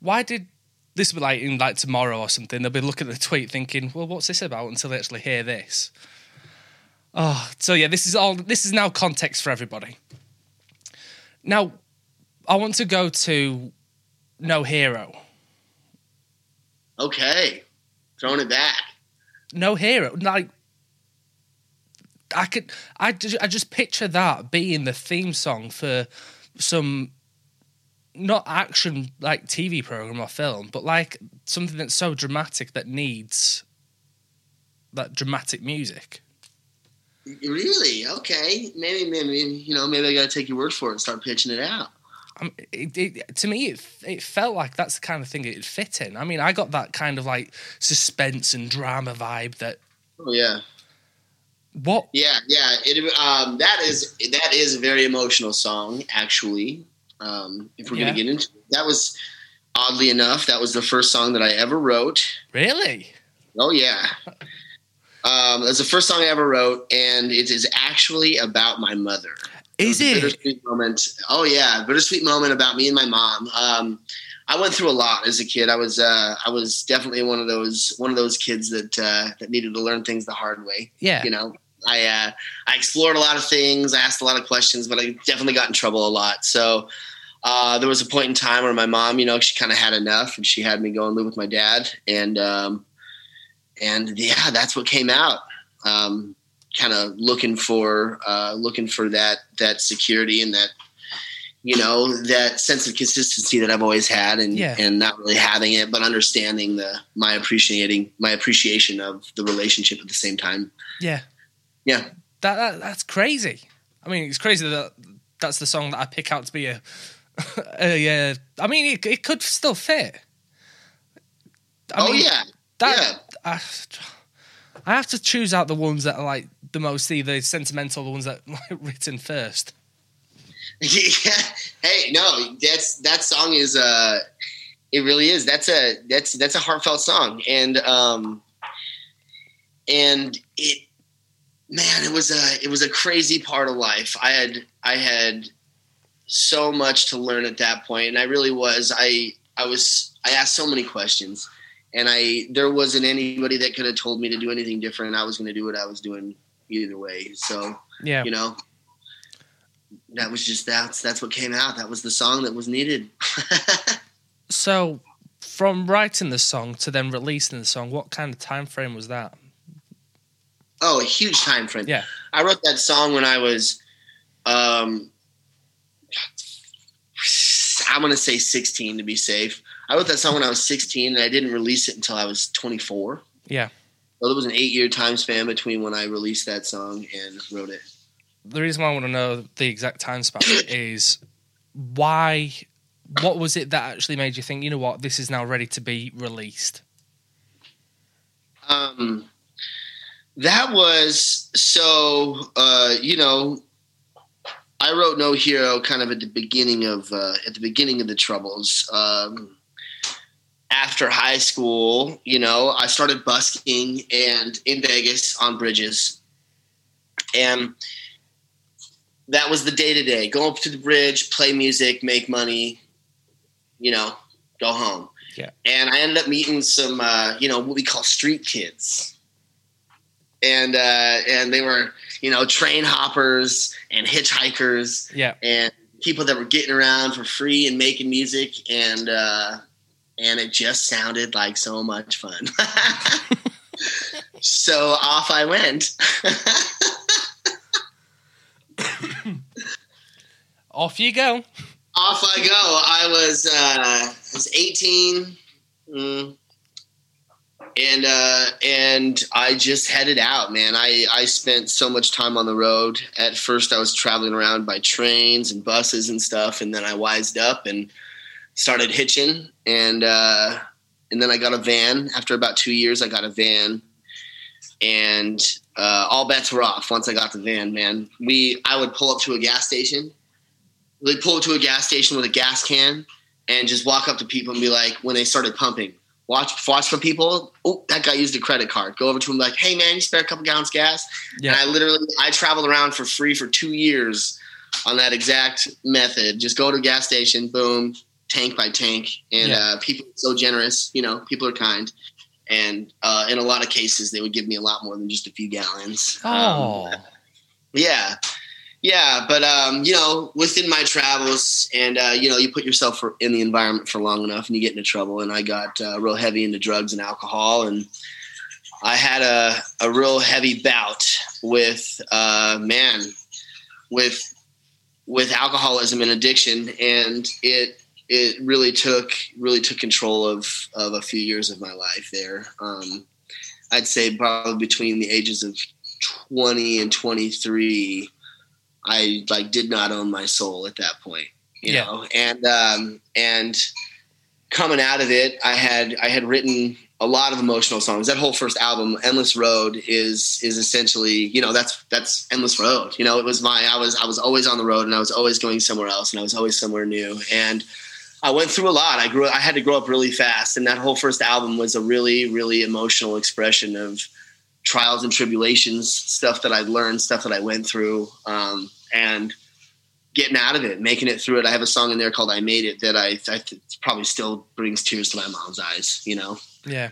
why did this be like in like tomorrow or something? They'll be looking at the tweet thinking, well, what's this about? Until they actually hear this. Oh, so yeah, this is all. This is now context for everybody. Now, I want to go to No Hero. Okay, throwing it back. no hero. Like I could, I just, I just picture that being the theme song for some not action like TV program or film, but like something that's so dramatic that needs that dramatic music. Really? Okay. Maybe, maybe you know, maybe I got to take your word for it and start pitching it out. Um, it, it, to me, it, it felt like that's the kind of thing it'd fit in. I mean, I got that kind of like suspense and drama vibe. That Oh yeah, what? yeah, yeah. It um that is that is a very emotional song actually. Um, if we're Yeah. gonna get into it. that was oddly enough that was the first song that I ever wrote. Really? Oh yeah. Um, it was the first song I ever wrote, and it is actually about my mother. Is a it? bittersweet moment? Oh yeah, bittersweet moment about me and my mom. Um, I went through a lot as a kid. I was uh, I was definitely one of those one of those kids that uh, that needed to learn things the hard way. Yeah. You know, I uh, I explored a lot of things. I asked a lot of questions, but I definitely got in trouble a lot. So uh, there was a point in time where my mom, you know, she kind of had enough, and she had me go and live with my dad, and um, and yeah, that's what came out. Um, kind of looking for uh, looking for that that security and that you know that sense of consistency that I've always had, and Yeah. and not really having it, but understanding the my appreciating my appreciation of the relationship at the same time. Yeah. Yeah, That, that that's crazy. I mean, it's crazy that that's the song that I pick out to be a. a yeah, I mean, it, it could still fit. I oh mean, yeah, that I, I have to choose out the ones that are like the most either sentimental, the ones that like written first. yeah. Hey, no, that's that song is uh it really is. That's a that's that's a heartfelt song. And um and it man, it was a it was a crazy part of life. I had I had so much to learn at that point and I really was I I was I asked so many questions and I there wasn't anybody that could have told me to do anything different. I was going to do what I was doing either way. So, Yeah, you know that was just that's that's what came out that was the song that was needed So, from writing the song to then releasing the song, what kind of time frame was that? Oh a huge time frame Yeah. i wrote that song when i was um i'm gonna say 16 to be safe i wrote that song when i was 16 and i didn't release it until i was 24 Yeah. so there was an eight year time span between when i released that song and wrote it The reason why I want to know the exact time span is why. What was it that actually made you think, you know what, this is now ready to be released? Um, that was so. Uh, you know, I wrote No Hero kind of at the beginning of uh, at the beginning of the troubles. Um, after high school, you know, I started busking and in Vegas on bridges, and that was the day to day. Go up to the bridge, play music, make money, you know, go home. Yeah. And I ended up meeting some, uh, you know, what we call street kids, and uh, and they were, you know, train hoppers and hitchhikers Yeah. and people that were getting around for free and making music, and uh, and it just sounded like so much fun. so off I went. Off you go. off I go. I was uh, I was 18, mm, and uh, and I just headed out, man. I I spent so much time on the road. At first, I was traveling around by trains and buses and stuff, and then I wised up and started hitching, and uh, and then I got a van. After about two years, I got a van, and uh, all bets were off once I got the van. Man, we I would pull up to a gas station like pull up to a gas station with a gas can and just walk up to people and be like, when they started pumping, watch watch for people. Oh, that guy used a credit card. Go over to him like, hey man, you spare a couple gallons gas? Yeah. And I literally I traveled around for free for two years on that exact method. Just go to a gas station, boom, tank by tank, and Yeah. uh, people are so generous. You know, people are kind. And uh, in a lot of cases, they would give me a lot more than just a few gallons. Um, Oh. yeah, yeah, but um, you know, within my travels, and uh, you know, you put yourself for, in the environment for long enough, and you get into trouble. And I got uh, real heavy into drugs and alcohol, and I had a a real heavy bout with uh, man, with with alcoholism and addiction, and it it really took really took control of of a few years of my life there. Um, I'd say probably between the ages of 20 and 23 i like did not own my soul at that point you Yeah. know and um and coming out of it i had i had written a lot of emotional songs that whole first album endless road is is essentially you know that's that's endless road you know it was my i was i was always on the road and i was always going somewhere else and i was always somewhere new and I went through a lot. I grew. I had to grow up really fast, and that whole first album was a really, really emotional expression of trials and tribulations, stuff that I learned, stuff that I went through, um, and getting out of it, making it through it. I have a song in there called "I Made It" that I, I probably still brings tears to my mom's eyes. You know. Yeah.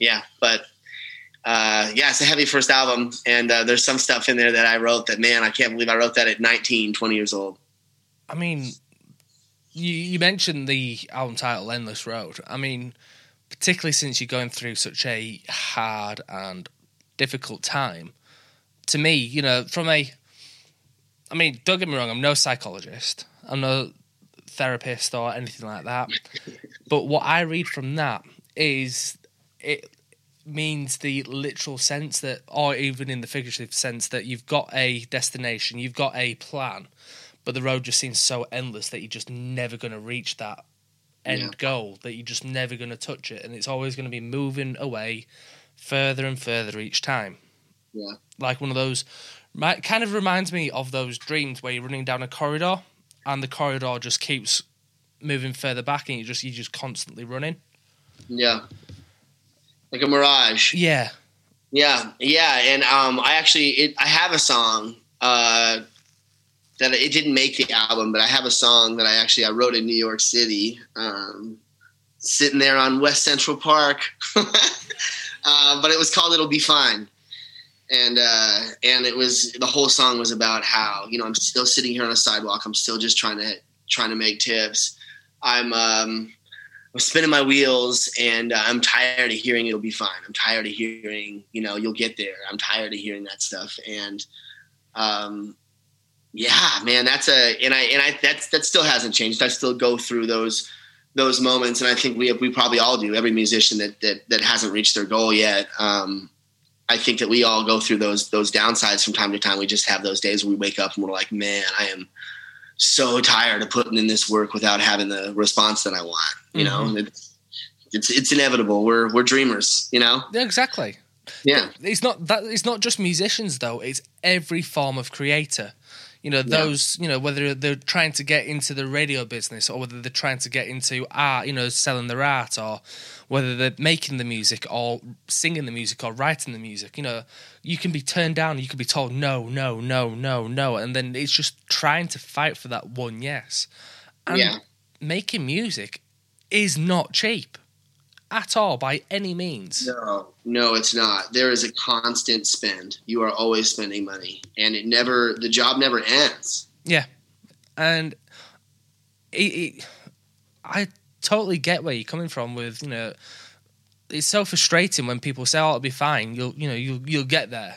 Yeah, but uh, yeah, it's a heavy first album, and uh, there's some stuff in there that I wrote that man, I can't believe I wrote that at 19, 20 years old. I mean, you, you mentioned the album title "Endless Road." I mean, particularly since you're going through such a hard and difficult time. To me, you know, from a, I mean, don't get me wrong, I'm no psychologist, I'm no therapist or anything like that, but what I read from that is it means the literal sense that, or even in the figurative sense that you've got a destination, you've got a plan, but the road just seems so endless that you're just never going to reach that end Yeah. goal, that you're just never going to touch it, and it's always going to be moving away further and further each time. Yeah. Like one of those, kind of reminds me of those dreams where you're running down a corridor and the corridor just keeps moving further back and you just you're just constantly running. Yeah, like a mirage. Yeah. Yeah, yeah, and um, I actually it, I have a song uh, that it didn't make the album, but I have a song that I actually I wrote in New York City, um, sitting there on West Central Park, uh, but it was called "It'll Be Fine," and uh, and it was the whole song was about how you know I'm still sitting here on a sidewalk, I'm still just trying to trying to make tips, I'm um, I'm spinning my wheels and uh, I'm tired of hearing it'll be fine. I'm tired of hearing, you know, you'll get there. I'm tired of hearing that stuff. And, um, yeah, man, that's a, and I, and I, that's, that still hasn't changed. I still go through those, those moments. And I think we, we probably all do. Every musician that, that, that hasn't reached their goal yet. Um, I think that we all go through those, those downsides from time to time. We just have those days where we wake up and we're like, man, I am, so tired of putting in this work without having the response that I want. You know, it's, it's it's inevitable. We're we're dreamers. You know. Yeah, exactly. Yeah. It's not that it's not just musicians though, it's every form of creator. You know, those, you know, whether they're trying to get into the radio business or whether they're trying to get into art, you know, selling their art or whether they're making the music or singing the music or writing the music, you know, you can be turned down, you can be told no, no, no, no, no, and then it's just trying to fight for that one yes. And Yeah. making music is not cheap at all by any means. No, no, it's not. There is a constant spend. You are always spending money, and it never. The job never ends. Yeah, and it, it, I totally get where you're coming from. With you know, it's so frustrating when people say, "Oh, it'll be fine." You'll you know you'll you'll get there.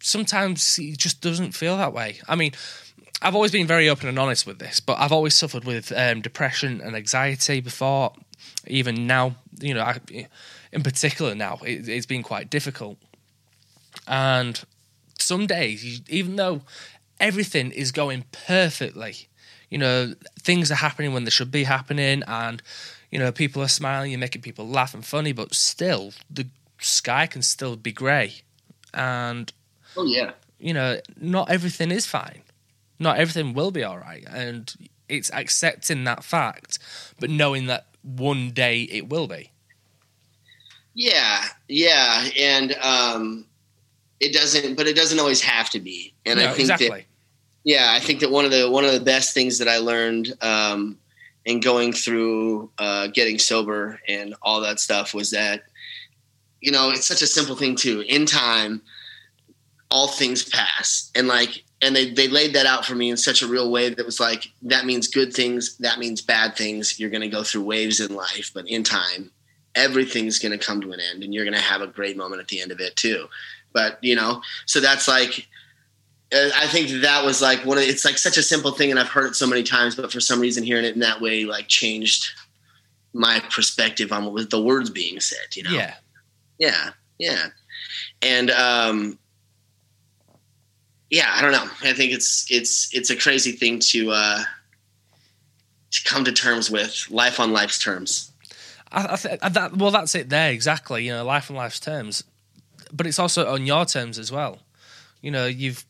Sometimes it just doesn't feel that way. I mean, I've always been very open and honest with this, but I've always suffered with um, depression and anxiety before. Even now, you know, I, in particular now, it, it's been quite difficult. And some days, even though everything is going perfectly, you know, things are happening when they should be happening, and you know, people are smiling, you're making people laugh and funny, but still, the sky can still be grey, and Oh yeah. you know, not everything is fine. Not everything will be all right. And it's accepting that fact, but knowing that one day it will be. Yeah, yeah, and um, it doesn't. But it doesn't always have to be. And No, I think that yeah i think that one of the one of the best things that i learned um, in going through uh, getting sober and all that stuff was that you know it's such a simple thing too in time all things pass and like and they, they laid that out for me in such a real way that was like that means good things that means bad things you're going to go through waves in life but in time everything's going to come to an end and you're going to have a great moment at the end of it too but you know so that's like uh, I think that was like one of it's like such a simple thing, and I've heard it so many times, but for some reason, hearing it in that way like changed my perspective on what was the words being said. You know? Yeah. yeah, yeah, and um, yeah. I don't know. I think it's it's it's a crazy thing to uh, to come to terms with life on life's terms. I, I th- that, well, that's it there, exactly. You know, life on life's terms. But it's also on your terms as well. You know, you've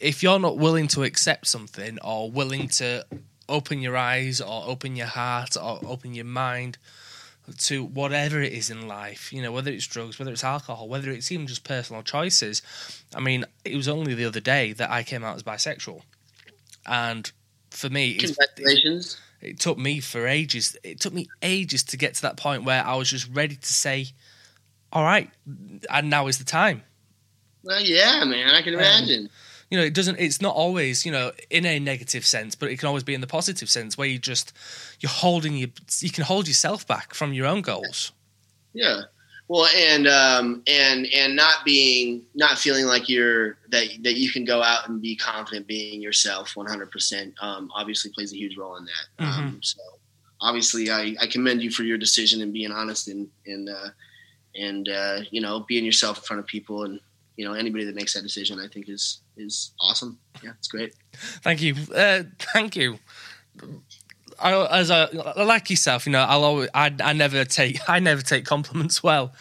if you're not willing to accept something or willing to open your eyes or open your heart or open your mind to whatever it is in life, you know, whether it's drugs, whether it's alcohol, whether it's even just personal choices. I mean, it was only the other day that I came out as bisexual. And for me, Congratulations. it took me for ages. It took me ages to get to that point where I was just ready to say, "All right, and now is the time." Well, yeah, man, I can Um, imagine. You know, it doesn't. It's not always, you know, in a negative sense, but it can always be in the positive sense where you just you're holding you. You can hold yourself back from your own goals. Yeah. Well, and um, and and not being not feeling like you're that that you can go out and be confident being yourself 100 percent um, obviously plays a huge role in that. Um, so obviously, I, I commend you for your decision and being honest and and uh, and uh, you know being yourself in front of people and you know anybody that makes that decision I think is is awesome. Yeah, it's great. Thank you. Uh, thank you. I, as a like yourself, you know, I'll always, I, I never take, I never take compliments well.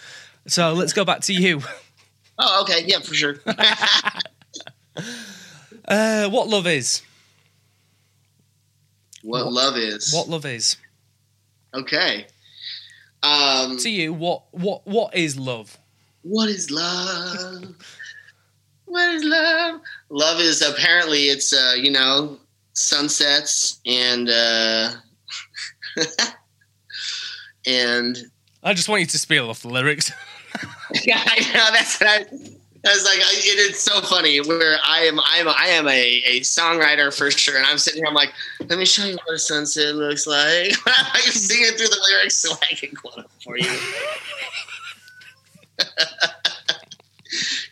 So let's go back to you. Oh, okay, yeah, for sure. Uh, what love is? what, What- love is. What love is Okay. Um, to you? What what what is love? What is love? What is love? Love is apparently it's uh, you know sunsets and uh, and I just want you to spiel off the lyrics. yeah, I know that's what I. Was like, it is so funny. Where I am, I am, I am a, a songwriter for sure, and I'm sitting here. I'm like, let me show you what a sunset looks like. I'm sing it through the lyrics so I can quote it for you.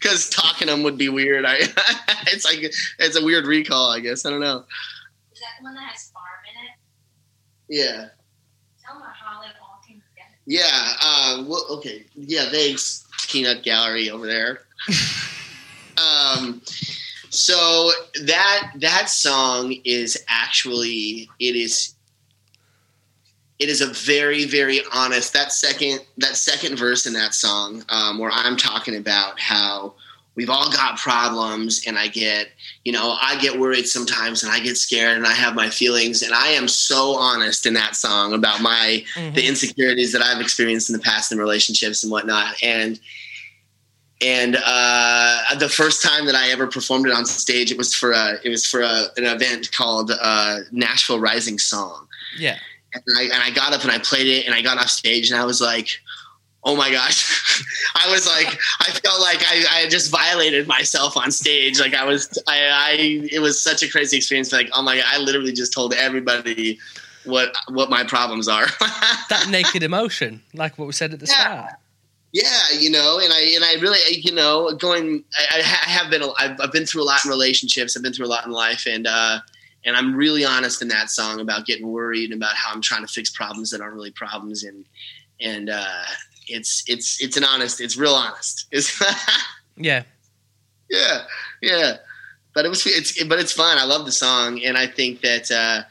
Because talking them would be weird. I, it's like it's a weird recall. I guess I don't know. Is that the one that has farm in it? Yeah, Tell me how they all came together. yeah. Uh, well, okay. Yeah, thanks, Peanut Gallery over there. um, so that that song is actually it is it is a very very honest that second that second verse in that song um, where i'm talking about how we've all got problems and i get you know i get worried sometimes and i get scared and i have my feelings and i am so honest in that song about my the insecurities that I've experienced in the past in relationships and whatnot. And and uh, the first time that I ever performed it on stage, it was for a it was for a, an event called uh, Nashville Rising Song. Yeah. And I, and I got up and I played it and I got off stage and I was like, oh my gosh. I was like, I felt like I, I just violated myself on stage. Like I was, I, I, it was such a crazy experience. Like, oh my God, I literally just told everybody what, what my problems are. That naked emotion, like what we said at the Yeah. start. yeah, you know, and I, and I really, you know, going, I, I have been, I've, I've been through a lot in relationships. I've been through a lot in life and, uh, and I'm really honest in that song about getting worried and about how I'm trying to fix problems that aren't really problems. And, and, uh, it's, it's, it's an honest, it's real honest. It's, Yeah. yeah, yeah. But it was, it's, but it's fun. I love the song. And I think that, uh,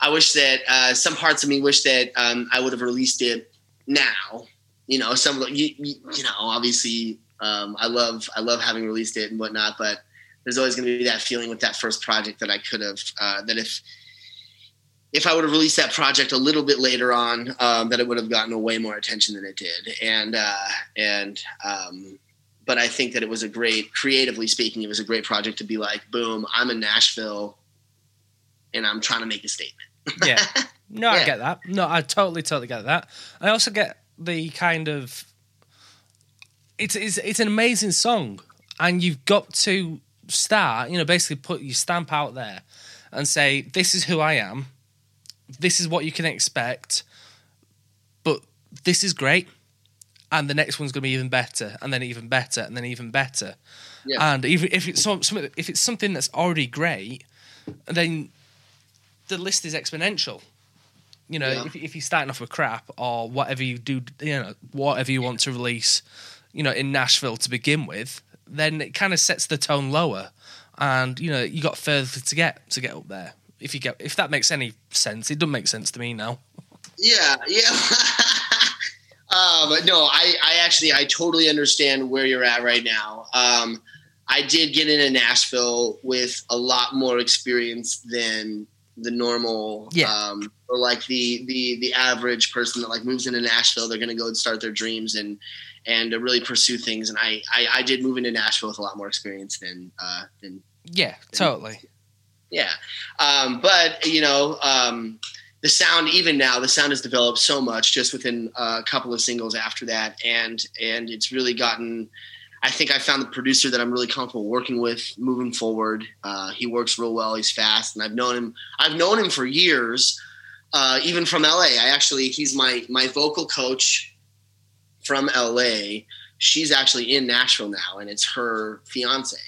I wish that, uh, some parts of me wish that, um, I would have released it now, you know, some, you, you, you know, obviously, um, I love, I love having released it and whatnot, but there's always going to be that feeling with that first project that I could have, uh, that if, if I would have released that project a little bit later on, um, that it would have gotten way more attention than it did. And, uh, and, um, but I think that it was a great, creatively speaking, it was a great project to be like, boom, I'm in Nashville and I'm trying to make a statement. Yeah. No, I get that. No, I totally, totally get that. I also get the kind of it's it's it's an amazing song, and you've got to start, you know, basically put your stamp out there and say, "This is who I am. This is what you can expect." But this is great, and the next one's going to be even better, and then even better, and then even better. Yeah. And even if it's some, if it's something that's already great, then the list is exponential. You know, Yeah. if, if you're starting off with crap or whatever you do, you know, whatever you want to release, you know, in Nashville to begin with, then it kind of sets the tone lower, and you know, you got further to get to get up there. If you get, if that makes any sense, it doesn't make sense to me now. Yeah, yeah. um, no, I, I actually, I totally understand where you're at right now. Um, I did get into Nashville with a lot more experience than the normal, Yeah. um, or like the the the average person that like moves into Nashville. They're going to go and start their dreams and and to really pursue things. And I, I I did move into Nashville with a lot more experience than uh, than Yeah, totally. Yeah, um, but you know, um, the sound even now, the sound has developed so much just within a couple of singles after that, and and it's really gotten. I think I found the producer that I'm really comfortable working with moving forward. Uh, he works real well. He's fast, and I've known him. I've known him for years, uh, even from LA. I actually he's my my vocal coach from LA. She's actually in Nashville now, and it's her fiance.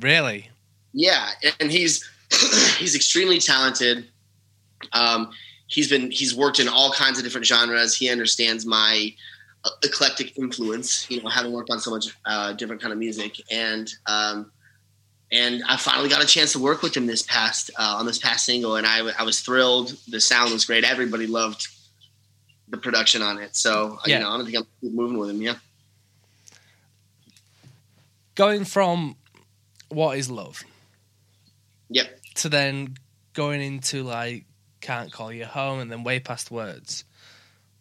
Really? Yeah, and he's he's extremely talented. Um, he's been he's worked in all kinds of different genres. He understands my uh, eclectic influence. You know, having worked on so much uh, different kind of music, and um, and I finally got a chance to work with him this past uh, on this past single, and I, I was thrilled. The sound was great. Everybody loved the production on it. So Yeah. you know, I don't think I'm moving with him. Yeah. Going from what is love Yep. to then going into like can't call you home and then way past words.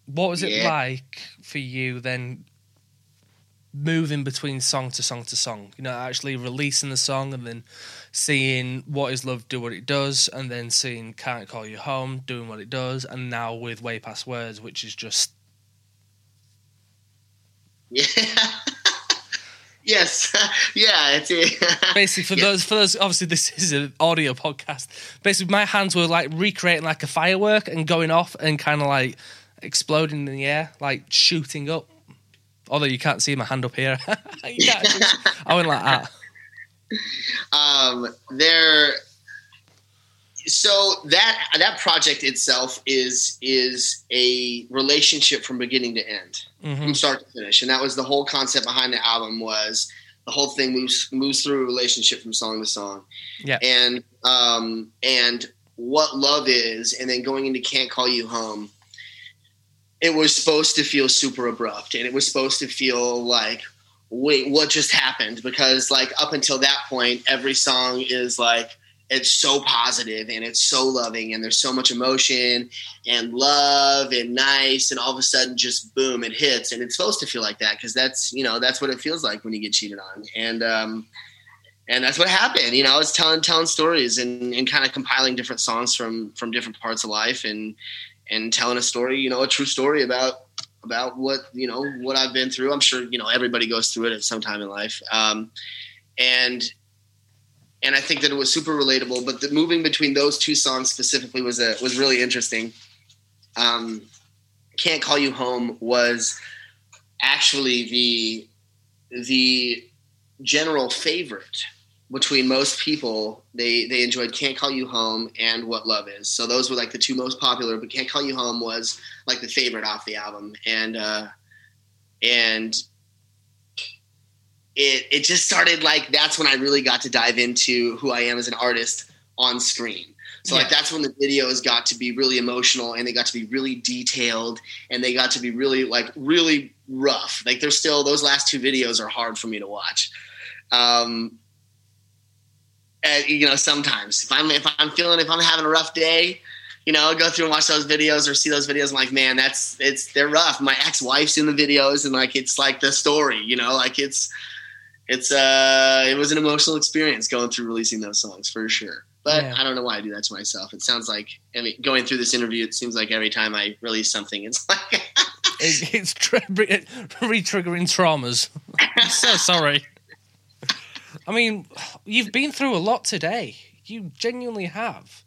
What was it Yeah. like for you then moving between song to song to song? You know, actually releasing the song and then seeing what is love do what it does and then seeing can't call you home doing what it does and now with way past words which is just Yeah. yes. yeah. It's basically for Yeah. those for those obviously this is an audio podcast basically my hands were like recreating like a firework and going off and kind of like exploding in the air like shooting up although you can't see my hand up here i went like that um, there. So that that project itself is is a relationship from beginning to end, Mhm. from start to finish, and that was the whole concept behind the album. Was the whole thing moves moves through a relationship from song to song, Yeah. and um, and what love is, and then going into "Can't Call You Home." It was supposed to feel super abrupt, and it was supposed to feel like wait, what just happened? Because like up until that point, every song is like it's so positive and it's so loving and there's so much emotion and love and nice and all of a sudden just boom it hits. And it's supposed to feel like that because that's you know that's what it feels like when you get cheated on. And um and that's what happened. You know i was telling telling stories and, and kind of compiling different songs from from different parts of life and and telling a story you know a true story about about what you know what I've been through. I'm sure you know everybody goes through it at some time in life, um, and and I think that it was super relatable. But the moving between those two songs specifically was a, was really interesting. Um, Can't call you home was actually the the general favorite between most people they they enjoyed can't call you home and what love is. So those were like the two most popular but can't call you home was like the favorite off the album. And uh and it it just started like that's when i really got to dive into who i am as an artist on screen. So like that's when the videos got to be really emotional and they got to be really detailed and they got to be really like really rough. Like they're still those last two videos are hard for me to watch. Um you know sometimes. If i'm if i'm feeling if i'm having a rough day you know go through and watch those videos or see those videos. I'm like man that's it's they're rough. My ex-wife's in the videos and like it's like the story you know like it's it's uh it was an emotional experience going through releasing those songs for sure. But Yeah. i don't know why i do that to myself. It sounds like i mean going through this interview it seems like every time i release something it's like it, it's tra- re-triggering traumas. I'm so sorry i mean you've been through a lot today. You genuinely have.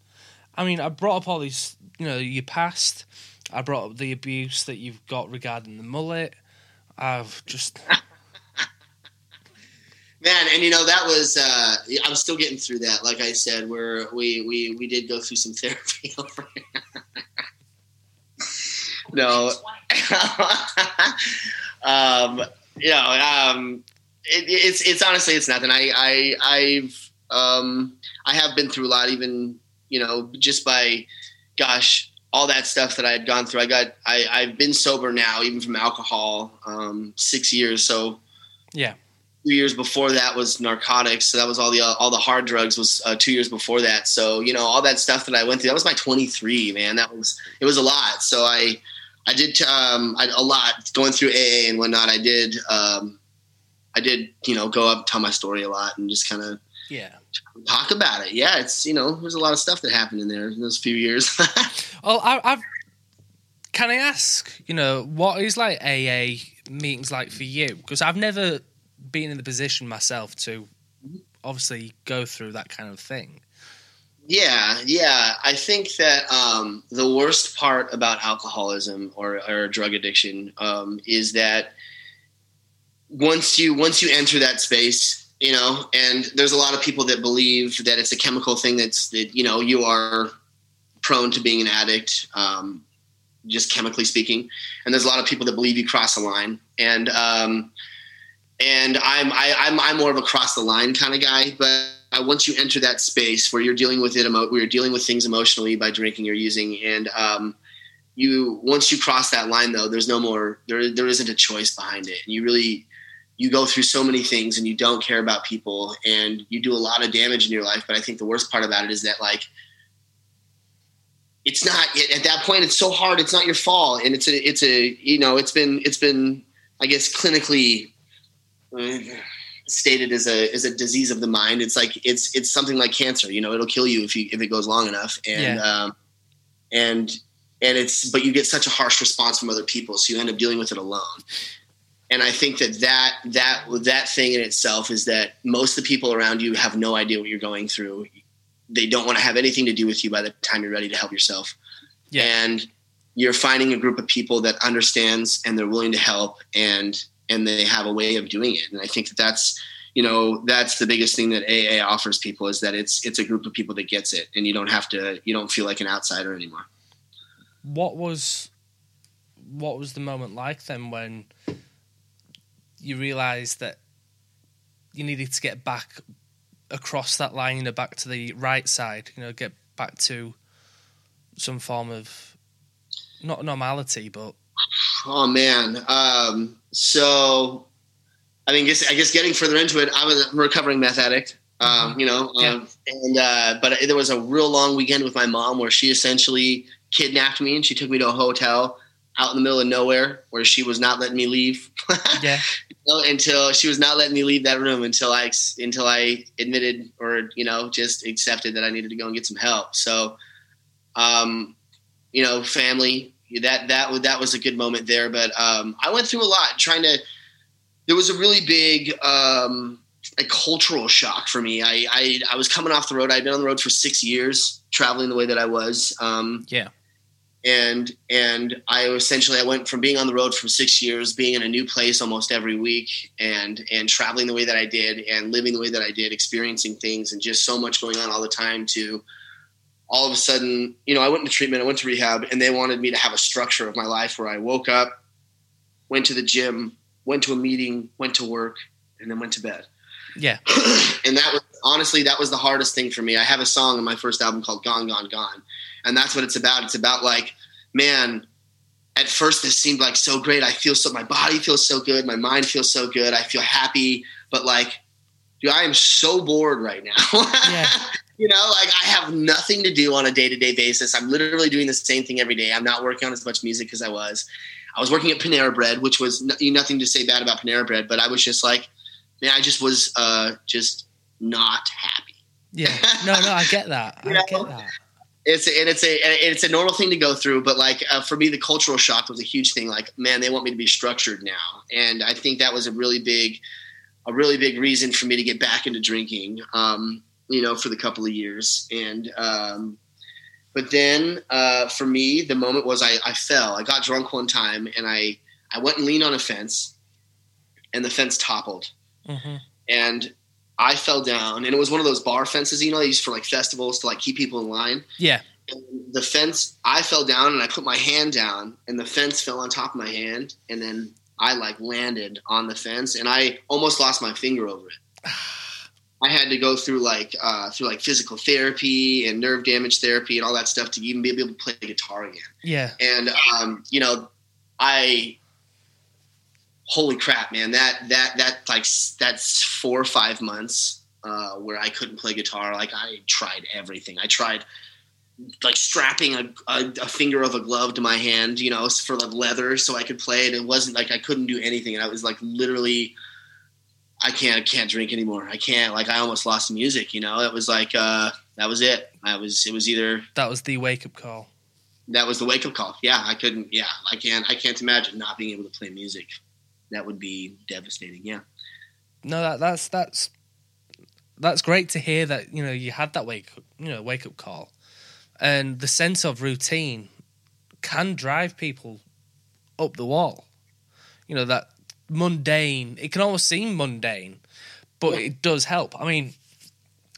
I mean i brought up all these you know your past. I brought up the abuse that you've got regarding the mullet. I've just man and you know that was uh i'm still getting through that. Like i said where we we we did go through some therapy over here. no. Um you know um it, it's it's honestly it's nothing i i i've um i have been through a lot even you know just by gosh all that stuff that i had gone through i got i i've been sober now even from alcohol um six years so yeah two years before that was narcotics. So that was all the uh, all the hard drugs was uh, two years before that. So you know all that stuff that I went through. That was my 23 man. That was it was a lot. So I I did um, I, a lot going through AA and whatnot. I did um, I did you know go up tell my story a lot and just kind of Yeah. talk about it. Yeah, it's you know, there's a lot of stuff that happened in there in those few years. Well, I, I've. Can I ask, you know, what is like AA meetings like for you? Because I've never been in the position myself to obviously go through that kind of thing. Yeah, yeah. I think that um, the worst part about alcoholism or, or drug addiction um, is that once you once you enter that space, you know, and there's a lot of people that believe that it's a chemical thing that's that you know you are prone to being an addict, um, just chemically speaking, and there's a lot of people that believe you cross a line, and um, and I'm I, I'm I'm more of a cross the line kind of guy, but once you enter that space where you're dealing with it, emo- where you're dealing with things emotionally by drinking or using, and um, you once you cross that line, though, there's no more there. There isn't a choice behind it, and you really you go through so many things, and you don't care about people, and you do a lot of damage in your life. But I think the worst part about it is that like it's not at that point. It's so hard. It's not your fault, and it's a it's a you know it's been it's been I guess clinically uh, stated as a as a disease of the mind. It's like it's it's something like cancer. You know, it'll kill you if you if it goes long enough. And Yeah. um, and and it's but you get such a harsh response from other people, so you end up dealing with it alone. And I think that that that that thing in itself is that most of the people around you have no idea what you're going through. They don't want to have anything to do with you by the time you're ready to help yourself. Yeah. And you're finding a group of people that understands and they're willing to help and and they have a way of doing it. And I think that that's you know that's the biggest thing that AA offers people is that it's it's a group of people that gets it, and you don't have to you don't feel like an outsider anymore. What was what was the moment like then when you realised that you needed to get back across that line, you know, back to the right side, you know, get back to some form of not normality, but Oh man. Um, so, I mean, guess, I guess getting further into it, I was a recovering meth addict. Um, you know, Yeah. um, and uh, but there was a real long weekend with my mom where she essentially kidnapped me and she took me to a hotel out in the middle of nowhere where she was not letting me leave. yeah, know, until she was not letting me leave that room until I until I admitted or you know just accepted that I needed to go and get some help. So, um, you know, family that that was that was a good moment there. But um, I went through a lot trying to. There was a really big um, a cultural shock for me. I, I I was coming off the road. I'd been on the road for six years, traveling the way that I was. Um, yeah, and and I essentially I went from being on the road for six years, being in a new place almost every week, and and traveling the way that I did, and living the way that I did, experiencing things, and just so much going on all the time. To all of a sudden, you know, I went into treatment, I went to rehab, and they wanted me to have a structure of my life where I woke up, went to the gym, went to a meeting, went to work, and then went to bed. yeah, and that was honestly that was the hardest thing for me. I have a song on my first album called "Gone, Gone, Gone," and that's what it's about. It's about like, man, at first this seemed like so great. I feel so, my body feels so good, my mind feels so good. I feel happy, but like, dude, I am so bored right now. Yeah. you know, like I have nothing to do on a day to day basis. I'm literally doing the same thing every day. I'm not working on as much music as I was. I was working at Panera Bread, which was n- nothing to say bad about Panera Bread, but I was just like, man, I just was uh, just not happy. yeah. No, no, I get that. I get that. It's and it's a it's a normal thing to go through, but like uh, for me, the cultural shock was a huge thing. Like, man, they want me to be structured now, and I think that was a really big, a really big reason for me to get back into drinking. Um, you know, for the couple of years, and um, but then uh, for me, the moment was I, I fell. I got drunk one time, and I I went and leaned on a fence, and the fence toppled hmm and I fell down, and it was one of those bar fences, you know, they use for like festivals to like keep people in line. Yeah, And the fence, I fell down, and I put my hand down, and the fence fell on top of my hand, and then I like landed on the fence, and I almost lost my finger over it. I had to go through like uh, through like physical therapy and nerve damage therapy and all that stuff to even be able to play guitar again yeah, and um, you know, I holy crap, man that that that like that's four or five months uh, where I couldn't play guitar. Like I tried everything. I tried like strapping a, a, a finger of a glove to my hand, you know, for the leather so I could play it. It wasn't like I couldn't do anything, and I was like literally. I can't I can't drink anymore. I can't like I almost lost music. You know, it was like uh, that was it. I was it was either That was the wake up call. that was the wake up call. Yeah, I couldn't. Yeah, I can't. I can't imagine not being able to play music. That would be devastating. Yeah. No, that that's that's that's great to hear that you know you had that wake you know wake up call, and the sense of routine can drive people up the wall. You know that mundane. It can almost seem mundane, but it does help. I mean,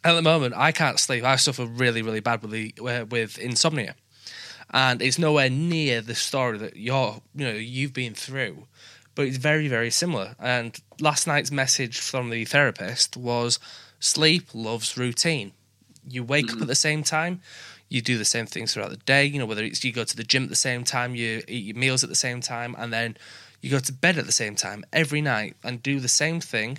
at the moment, I can't sleep. I suffer really, really bad with the, uh, with insomnia, and it's nowhere near the story that you're you know you've been through but it's very, very similar. And last night's message from the therapist was sleep loves routine. You wake up mm. at the same time, you do the same things throughout the day, you know, whether it's you go to the gym at the same time, you eat your meals at the same time, and then you go to bed at the same time every night and do the same thing,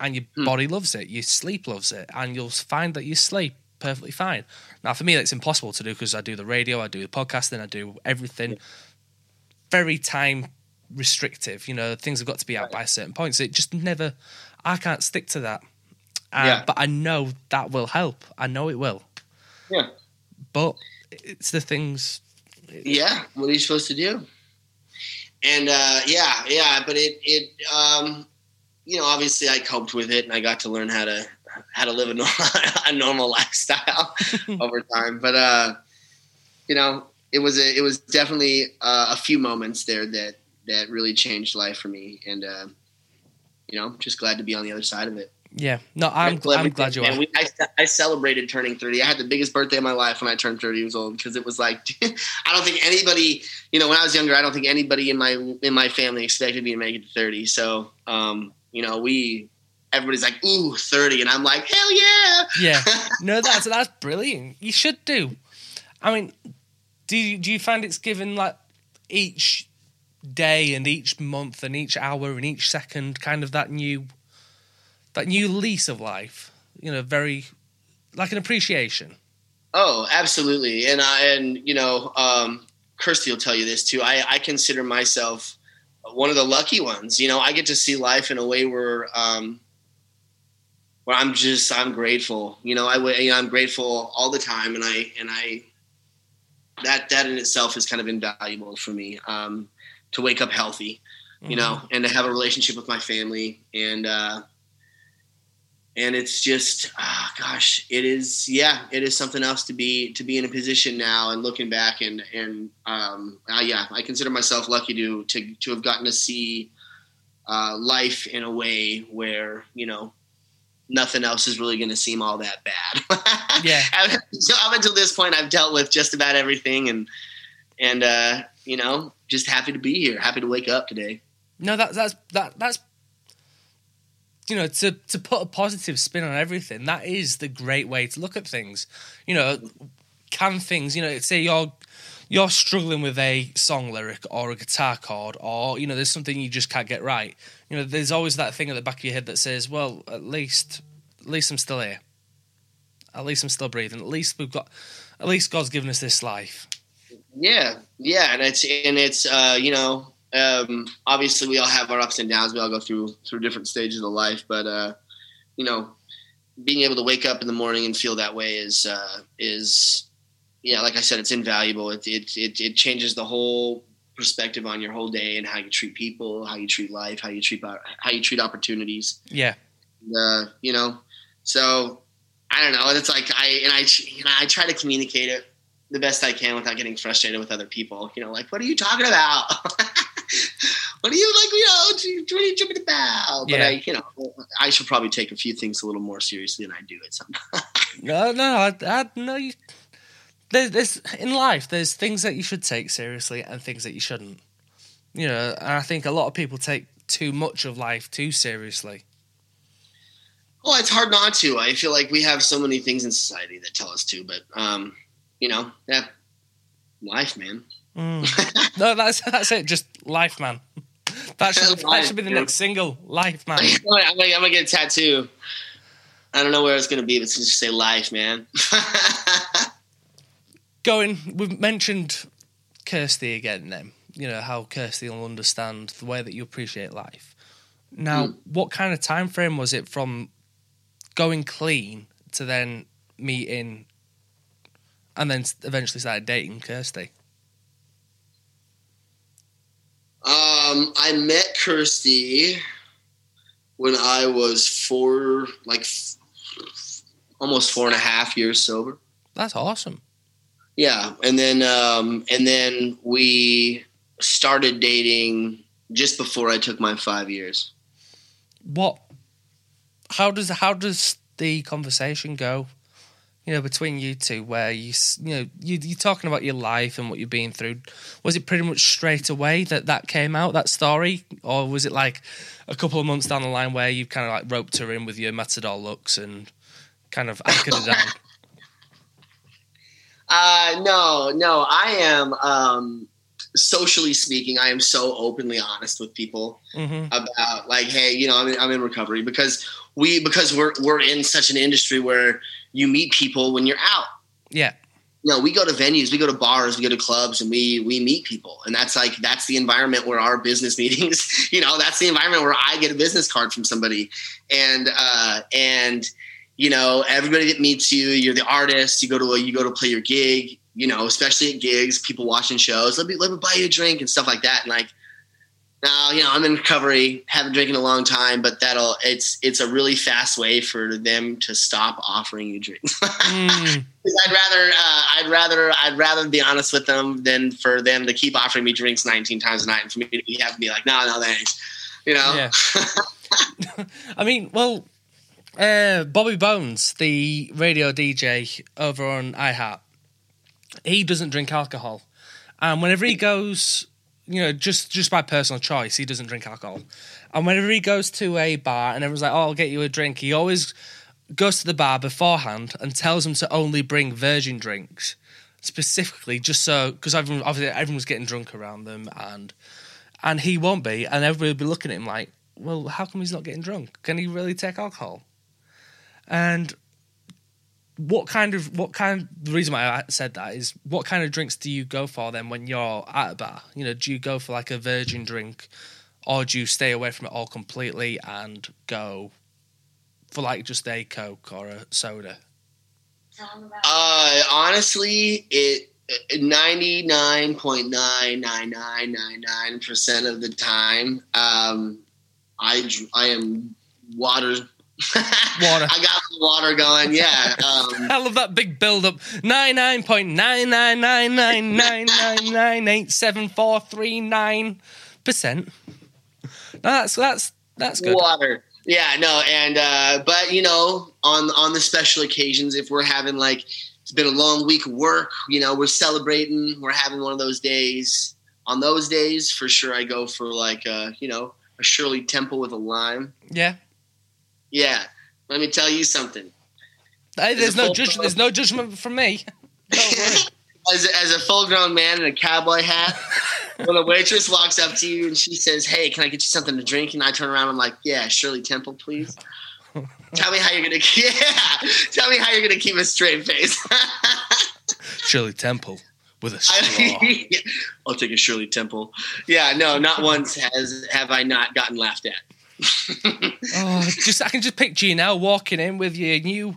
and your mm. body loves it, your sleep loves it, and you'll find that you sleep perfectly fine. Now, for me, that's impossible to do because I do the radio, I do the podcasting, I do everything very time restrictive. You know, things have got to be out by a certain point. So it just never, I can't stick to that. Uh, Yeah. But I know that will help. I know it will. Yeah. But it's the things. Yeah. What are you supposed to do? And uh, yeah, yeah, but it it um, you know obviously I coped with it and I got to learn how to how to live a normal, a normal lifestyle over time. But uh, you know it was a, it was definitely uh, a few moments there that that really changed life for me, and uh, you know just glad to be on the other side of it. Yeah. No, I'm, Grateful I'm glad you are. we, I, I celebrated turning 30. I had the biggest birthday of my life when I turned 30 years old because it was like I don't think anybody, you know, when I was younger, I don't think anybody in my in my family expected me to make it to 30. So, um, you know, we everybody's like, "Ooh, 30," and I'm like, "Hell yeah!" Yeah. No, that's that's brilliant. You should do. I mean, do you, do you find it's given like each day and each month and each hour and each second kind of that new that new lease of life? You know, very like an appreciation. Oh, absolutely. And I and you know, um, Kirsty will tell you this too. I, I consider myself one of the lucky ones. You know, I get to see life in a way where um, where I'm just I'm grateful. You know, I you know, I'm grateful all the time, and I and I that that in itself is kind of invaluable for me. Um, to wake up healthy, you know, and to have a relationship with my family, and uh, and it's just ah, gosh it is yeah it is something else to be to be in a position now and looking back and and um uh, yeah i consider myself lucky to to to have gotten to see uh life in a way where you know nothing else is really going to seem all that bad. Yeah. so up until this point i've dealt with just about everything and and uh you know just happy to be here happy to wake up today No, that that's that that's you know to to put a positive spin on everything. That is the great way to look at things. You know, can things you know say you're you're struggling with a song lyric or a guitar chord or you know there's something you just can't get right. You know, there's always that thing at the back of your head that says, "Well, at least at least I'm still here. At least I'm still breathing. At least we've got. At least God's given us this life." Yeah, yeah, and it's and it's uh, you know um, obviously we all have our ups and downs. We all go through through different stages of life, but uh, you know, being able to wake up in the morning and feel that way is uh, is yeah, like I said, it's invaluable. It it it, it changes the whole perspective on your whole day and how you treat people, how you treat life, how you treat how you treat opportunities Yeah, uh, you know. So I don't know. It's like I and I and I try to communicate it the best I can without getting frustrated with other people. You know, like what are you talking about? what are you like? You know, what are you tripping about? But Yeah. I, you know, I should probably take a few things a little more seriously than I do at some. No, no, I, I no. You, there's, there's in life. There's things that you should take seriously and things that you shouldn't. You know, and I think a lot of people take too much of life too seriously. Well, it's hard not to. I feel like we have so many things in society that tell us to, but um, you know, yeah, life, man. Mm. no, that's that's it. Just life, man. That should that should be the next single, life, man. I'm gonna, I'm gonna- get a tattoo. I don't know where it's gonna be, but it's just say life, man. Going, we've mentioned Kirsty again. Then you know how Kirsty will understand the way that you appreciate life. Now, Mm. what kind of time frame was it from going clean to then meeting and then eventually started dating Kirsty? Um, I met Kirsty when I was four, like f- almost four and a half years sober. That's awesome. Yeah, and then um, and then we started dating just before I took my five years. What? How does how does the conversation go? You know, between you two, where you you know you, you're talking about your life and what you've been through. Was it pretty much straight away that that came out that story, or was it like a couple of months down the line where you kind of like roped her in with your matador looks and kind of anchored her down? Uh, no, no, I am. Um, socially speaking, I am so openly honest with people hmm about like, hey, you know, I'm in, I'm in recovery because we because we're we're in such an industry where you meet people when you're out. Yeah, you know, we go to venues, we go to bars, we go to clubs, and we we meet people, and that's like that's the environment where our business meetings. You know, that's the environment where I get a business card from somebody, and uh, and you know, everybody that meets you, you're the artist. You go to a, you go to play your gig. You know, especially at gigs, people watching shows. Let me let me buy you a drink and stuff like that. And like, now you know, I'm in recovery, haven't drinking a long time, but that'll it's it's a really fast way for them to stop offering you drinks. Mm, I'd rather uh, I'd rather I'd rather be honest with them than for them to keep offering me drinks 19 times a night and for me to be, have to be like, no, no, thanks. You know? yeah. I mean, well, uh, Bobby Bones, the radio DJ over on iHeart, he doesn't drink alcohol, and whenever he goes, you know, just just by personal choice, he doesn't drink alcohol. And whenever he goes to a bar and everyone's like, "Oh, I'll get you a drink," he always goes to the bar beforehand and tells them to only bring virgin drinks, specifically just so because everyone, obviously everyone's getting drunk around them, and and he won't be, and everybody will be looking at him like, "Well, how come he's not getting drunk? Can he really take alcohol?" And what kind of what kind the reason why I said that is what kind of drinks do you go for then when you're at a bar? You know, do you go for like a virgin drink or do you stay away from it all completely and go for like just a Coke or a soda? Uh, honestly, it ninety nine point nine nine nine nine nine percent of the time, um, I I am water. Water. I got the water going. Yeah. Um, I love that big build up. Nine nine point nine nine nine nine nine nine nine eight seven four three nine percent. No, that's that's that's good. water. Yeah, no, and uh, but you know, on on the special occasions, if we're having like it's been a long week of work, you know, we're celebrating, we're having one of those days. On those days, for sure, I go for like uh, you know a Shirley Temple with a lime. Yeah. Yeah, let me tell you something. Hey, there's no judge, there's no judgment from me. As, as a full grown man in a cowboy hat, when a waitress walks up to you and she says, "Hey, can I get you something to drink?" and I turn around, I'm like, "Yeah, Shirley Temple, please." tell me how you're gonna, yeah. Tell me how you're gonna keep a straight face. Shirley Temple with a straw. I'll take a Shirley Temple. Yeah, no, not once has have I not gotten laughed at. Oh, just I can just picture you now walking in with your new,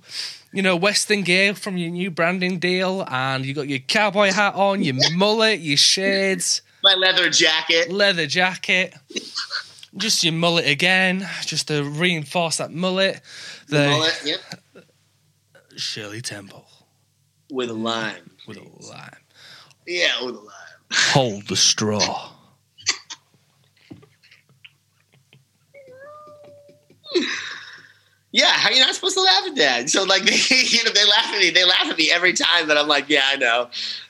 you know, Western gear from your new branding deal, and you got your cowboy hat on, your mullet, your shades, My leather jacket. leather jacket, just your mullet again, just to reinforce that mullet. The Mullet, yep, Shirley Temple with a lime. with a lime. Yeah, with a lime. Hold the straw. Yeah, how are you not supposed to laugh at that? So like they, you know, they laugh at me. They laugh at me every time, but I'm like, yeah, I know,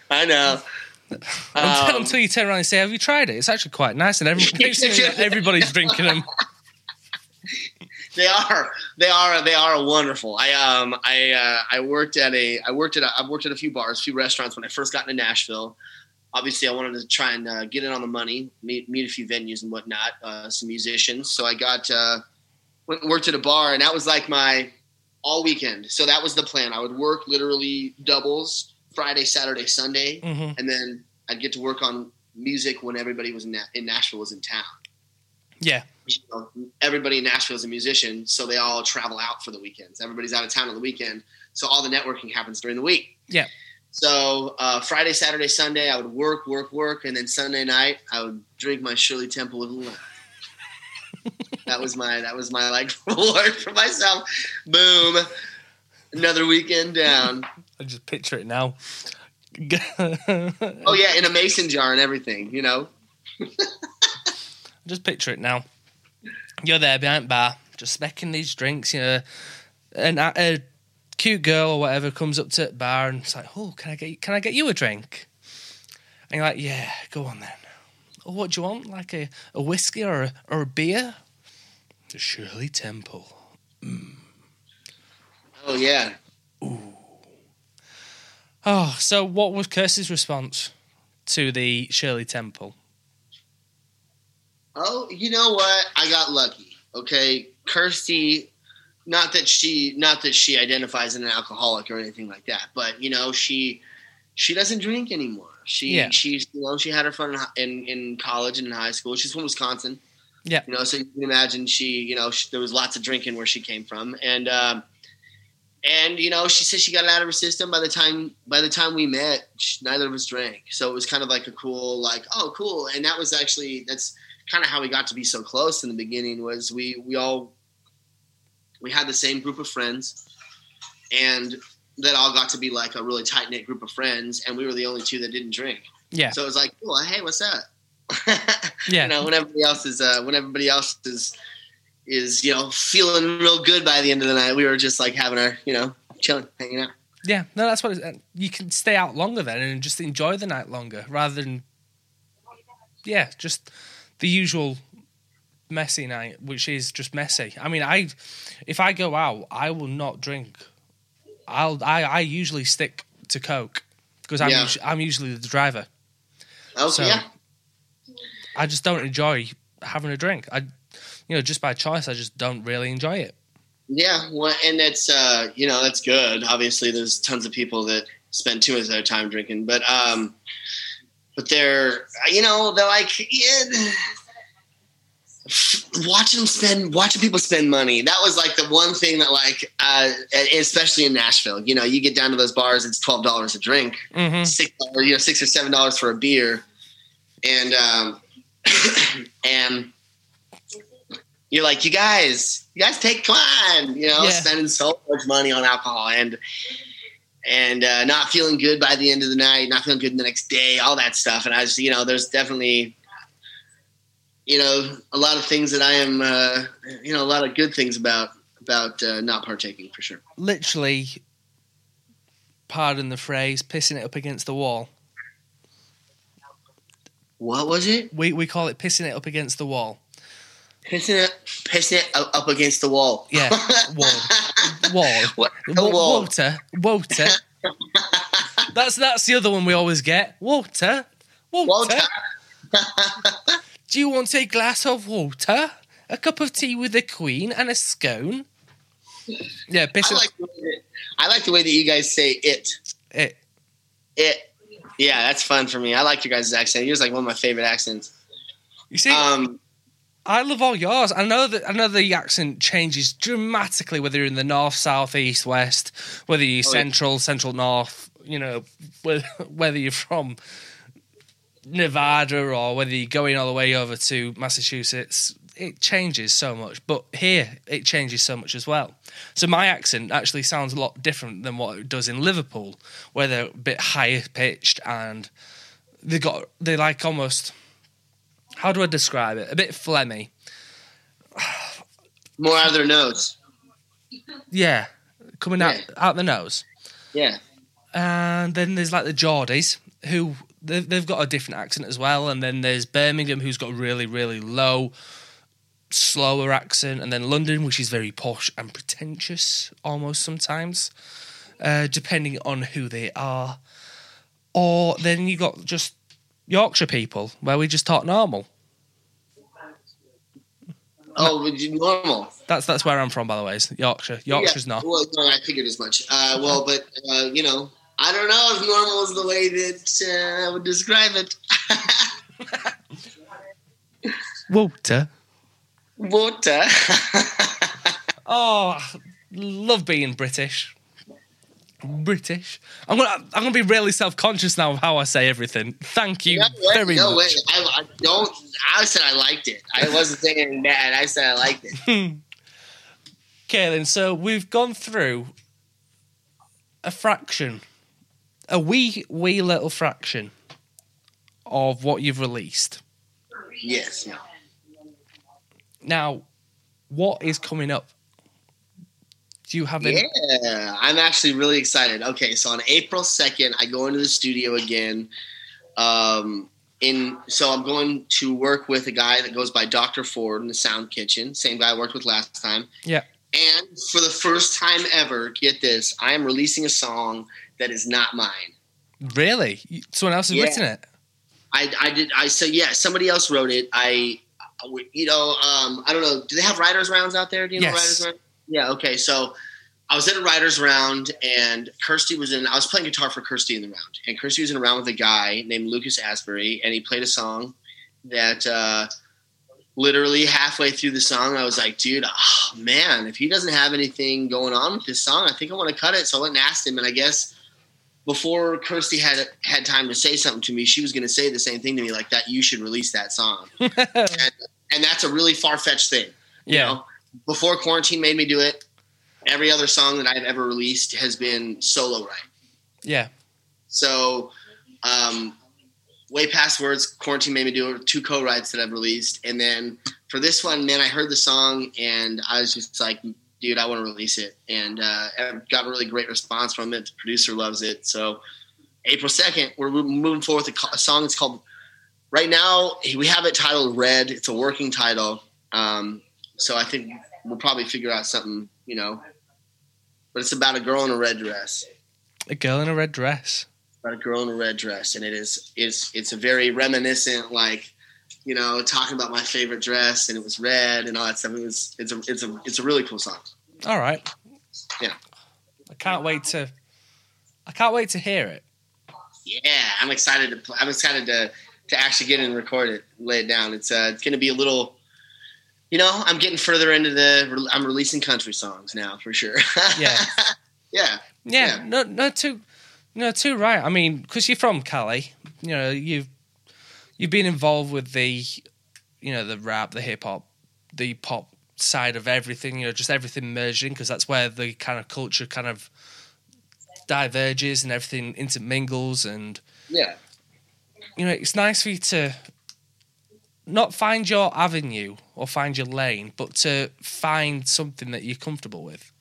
I know. Until, Um, until you turn around and say, "Have you tried it? It's actually quite nice." And everybody, everybody's drinking them. they are, they are, they are wonderful. I um, I uh, I worked at a, I worked at, a, I've worked at a few bars, a few restaurants when I first got into Nashville. Obviously, I wanted to try and uh, get in on the money, meet meet a few venues and whatnot, uh, some musicians. So I got uh, went and worked at a bar, and that was like my all weekend. So that was the plan. I would work literally doubles Friday, Saturday, Sunday, hmm and then I'd get to work on music when everybody was in, Na- in Nashville was in town. Yeah. You know, everybody in Nashville is a musician, so they all travel out for the weekends. Everybody's out of town on the weekend, so all the networking happens during the week. Yeah. So uh, Friday, Saturday, Sunday, I would work, work, work, and then Sunday night I would drink my Shirley Temple with love. That was my that was my like reward for myself. Boom, another weekend down. I just picture it now. Oh yeah, in a mason jar and everything, you know. just picture it now. You're there behind the bar, just smacking these drinks, you know, and a, a cute girl or whatever comes up to the bar and it's like, "Oh, can I get can I get you a drink?" And you're like, "Yeah, go on then." Oh, what do you want? Like a, a whiskey or a, or a beer? The Shirley Temple. Mm. Oh yeah. Ooh. Oh, so what was Kirsty's response to the Shirley Temple? Oh, you know what? I got lucky. Okay, Kirsty. Not that she, not that she identifies as an alcoholic or anything like that, but you know, she, she doesn't drink anymore. She, Yeah. she's, you know, she had her fun in, in in college and in high school. She's from Wisconsin. Yeah. You know, so you can imagine she, you know, she, there was lots of drinking where she came from, and um, and you know, she said she got it out of her system by the time by the time we met. She, neither of us drank, so it was kind of like a cool, like, oh, cool. And that was actually that's kind of how we got to be so close in the beginning. Was we we all we had the same group of friends, and that all got to be like a really tight knit group of friends, and we were the only two that didn't drink. Yeah, So it was like, cool, hey, what's up? yeah, you know, when everybody else is uh, when everybody else is is you know feeling real good by the end of the night, we were just like having our you know chilling, hanging out. yeah. No, that's what it's, you can stay out longer then and just enjoy the night longer rather than, yeah, just the usual messy night, which is just messy. I mean, I if I go out, I will not drink. I'll I, I usually stick to Coke because I'm Yeah. I'm usually the driver. Oh So- yeah, I just don't enjoy having a drink. I, you know, just by choice, I just don't really enjoy it. yeah. Well, and that's uh, you know that's good. Obviously, there's tons of people that spend too much of their time drinking, but um, but they're you know they're like yeah, watching them spend watching people spend money. That was like the one thing that like uh especially in nashville. You know you get down to those bars it's $12 a drink. Mm-hmm. six or you know six or seven dollars for a beer. And um and you're like you guys you guys take on you know Yeah. spending so much money on alcohol and and uh, not feeling good by the end of the night not feeling good the next day all that stuff. And i was you know there's definitely you know a lot of things that i am uh you know a lot of good things about about uh, not partaking for sure Literally, pardon the phrase, pissing it up against the wall. what was it We we call it pissing it up against the wall. pissing it pissing it up against the wall Yeah, wall, wall, What? Wall. water, water. that's that's the other one we always get. Water, water. Walter. Do you want a glass of water, a cup of tea with the queen, and a scone? Yeah, I like, the way that, I like the way that you guys say it. it. It. Yeah, that's fun for me. I like your guys' accent. Yours like one of my favorite accents. You see, Um, I love all yours. I know that I know the accent changes dramatically whether you're in the north, south, east, west, whether you're Oh, yeah. central, central north. You know, whether you're from Nevada or whether you're going all the way over to Massachusetts. It changes so much, but here it changes so much as well. So my accent actually sounds a lot different than what it does in Liverpool, where they're a bit higher pitched and they got they like almost how do I describe it? A bit phlegmy. more out of their nose. Yeah, coming out Yeah. out the nose. Yeah. And then there's like the Geordies who they've, they've got a different accent as well. And then there's Birmingham who's got a really really low, slower accent, and then London which is very posh and pretentious almost sometimes, uh, depending on who they are. Or then you got just Yorkshire people where we just talk normal. Oh, normal. That's that's where I'm from, by the way. is Yorkshire. Yorkshire's yeah. not. Well, no, I figured as much. Uh, well, but uh, you know, I don't know if normal is the way that uh, I would describe it. Walter. Water. Oh, love being British. British. I'm gonna I'm gonna be really self conscious now of how I say everything. Thank you no way, very no much. way. I, I don't. I said I liked it. I wasn't saying bad. I said I liked it. Okay, then. So we've gone through a fraction, a wee wee little fraction of what you've released. Yes. No. Now, what is coming up? Do you have any? Yeah, I'm actually really excited. Okay, so on April 2nd, I go into the studio again. Um, in so I'm going to work with a guy that goes by Dr. Ford in the Sound Kitchen, same guy I worked with last time. Yeah. And for the first time ever, get this, I am releasing a song that is not mine. Really? Someone else has Yeah. written it? I, I did I said yeah somebody else wrote it I you know um, I don't know do they have writers rounds out there do you know writers round yeah okay so I was at a writers round and Kirsty was in I was playing guitar for Kirsty in the round and Kirsty was in a round with a guy named Lucas Asbury and he played a song that uh, literally halfway through the song I was like dude oh, man if he doesn't have anything going on with this song I think I want to cut it so I went and asked him and I guess before Kirsty had had time to say something to me, she was going to say the same thing to me, like that. You should release that song, and, and that's a really far fetched thing. you yeah. know? before quarantine made me do it, every other song that I've ever released has been solo write. Yeah. So, um, way past words, quarantine made me do it. Two co-writes that I've released, and then for this one, man, I heard the song and I was just like, dude, I want to release it, and uh, I've got a really great response from it. The producer loves it, so April second, we're moving forward with a, a song. It's called. Right now, we have it titled "Red." It's a working title, um, so I think we'll probably figure out something, you know. But it's about a girl in a red dress A girl in a red dress. about a girl in a red dress, and it is it's it's a very reminiscent, like you know, talking about my favorite dress, and it was red and all that stuff. It was it's a it's a it's a really cool song. All right. Yeah. I can't wait to. I can't wait to hear it. Yeah, I'm excited to pl- I'm excited to to actually get it and record it, lay it down. It's uh it's gonna be a little. You know, I'm getting further into the. I'm releasing country songs now for sure. Yeah. yeah. Yeah, Yeah. no, no, too, no, too right. I mean, because you're from Cali, you know, you've you've been involved with the, you know, the rap, the hip hop, the pop side of everything. You know, just everything merging because that's where the kind of culture kind of diverges and everything intermingles, and Yeah. you know, it's nice for you to not find your avenue or find your lane, but to find something that you're comfortable with.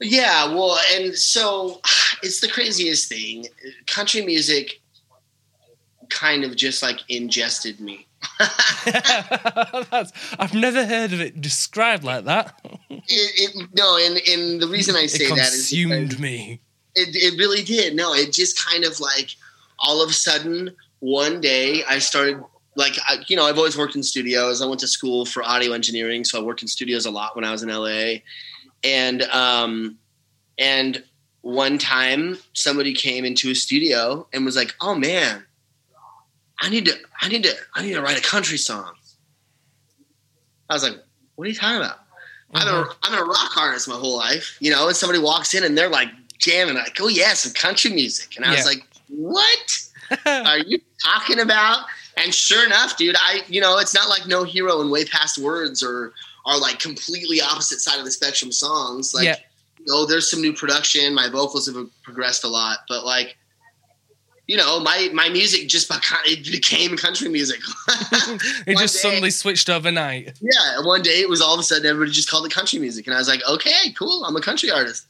Yeah, well, and so it's the craziest thing. Country music kind of just like ingested me. I've never heard of it described like that. It, it, no, and and the reason I say that is consumed me. it, it really did. No, it just kind of like all of a sudden one day I started like I, you know I've always worked in studios. I went to school for audio engineering, so I worked in studios a lot when I was in LA. And um, and one time somebody came into a studio and was like, "Oh man, I need to, I need to, I need to write a country song." I was like, "What are you talking about?" I'm a, uh-huh. I'm a rock artist my whole life, you know. And somebody walks in and they're like jamming, like, "Oh yeah, some country music," and I was like, "What are you talking about?" And sure enough, dude, I, you know, it's not like No Hero and Way Past Words or are like completely opposite side of the spectrum songs. Like, Yeah. you know, there's some new production. My vocals have progressed a lot, but like, you know, my my music just became country music. it just day- suddenly switched overnight. yeah, one day it was all of a sudden everybody just called it country music, and I was like, okay, cool, I'm a country artist.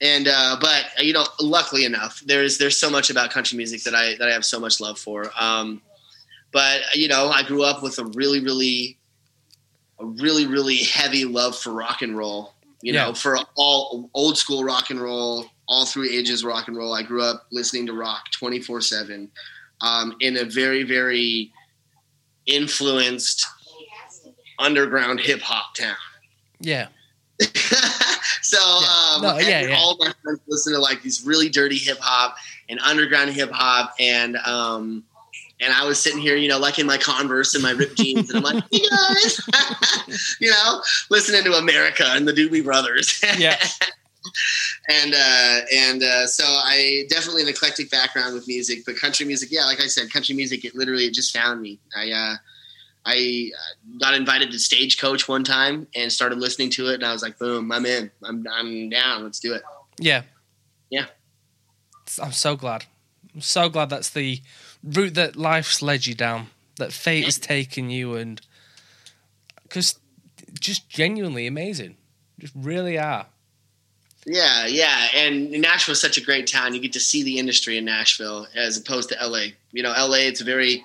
And uh, but you know, luckily enough, there's there's so much about country music that I that I have so much love for. Um, but you know, I grew up with a really really a really really heavy love for rock and roll. You Yeah. know, for all old school rock and roll, all through ages rock and roll. I grew up listening to rock 24 seven um, in a very very influenced underground hip hop town. Yeah. so um, No, yeah, yeah. all of my friends listen to like these really dirty hip hop and underground hip hop and um, and I was sitting here, you know, like in my Converse and my ripped jeans, and I'm like, "Hey guys," you know, listening to America and the Doobie Brothers. Yeah. and uh, and uh, so I definitely an eclectic background with music, but country music, yeah, like I said, country music, it literally it just found me. I uh, I uh, got invited to Stagecoach one time and started listening to it, and I was like, boom, I'm in, I'm I'm down, let's do it. Yeah. Yeah. I'm so glad. I'm so glad that's the route that life's led you down, that fate has taken you, and because just genuinely amazing, just really are. Yeah, yeah, and Nashville is such a great town. You get to see the industry in Nashville as opposed to LA. You know, LA it's very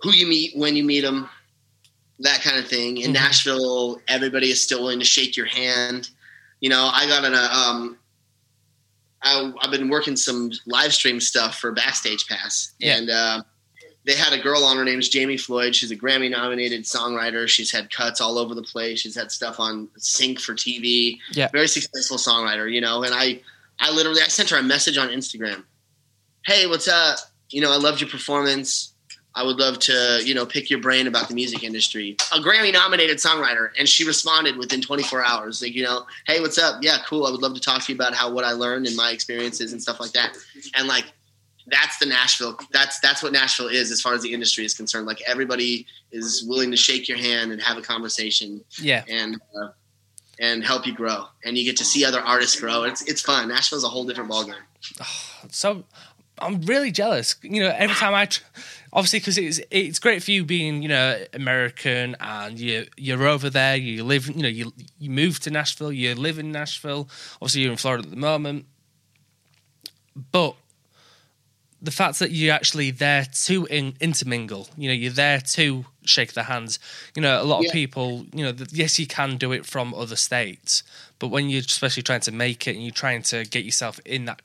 who you meet when you meet them, that kind of thing. In Mhm. Nashville, everybody is still willing to shake your hand. You know, I got in a um, I, I've been working some live stream stuff for Backstage Pass, Yeah. and uh, they had a girl on. Her name's Jamie Floyd. She's a Grammy nominated songwriter. She's had cuts all over the place. She's had stuff on Sync for TV. Yeah. very successful songwriter. You know, and I, I literally I sent her a message on Instagram. Hey, what's up? You know, I loved your performance. I would love to, you know, pick your brain about the music industry. A Grammy nominated songwriter. And she responded within 24 hours. Like, you know, hey, what's up? Yeah, cool. I would love to talk to you about how what I learned and my experiences and stuff like that. And like that's the Nashville that's that's what Nashville is as far as the industry is concerned. Like everybody is willing to shake your hand and have a conversation Yeah. and uh, and help you grow. And you get to see other artists grow. It's it's fun. Nashville's a whole different ballgame. So I'm really jealous. You know, every time I, tr- obviously, because it's it's great for you being you know American and you you're over there. You live, you know, you you move to Nashville. You live in Nashville. Obviously, you're in Florida at the moment, but the fact that you're actually there to in, intermingle, you know, you're there to shake their hands. You know, a lot Yeah. of people, you know, th- yes, you can do it from other states, but when you're especially trying to make it and you're trying to get yourself in that,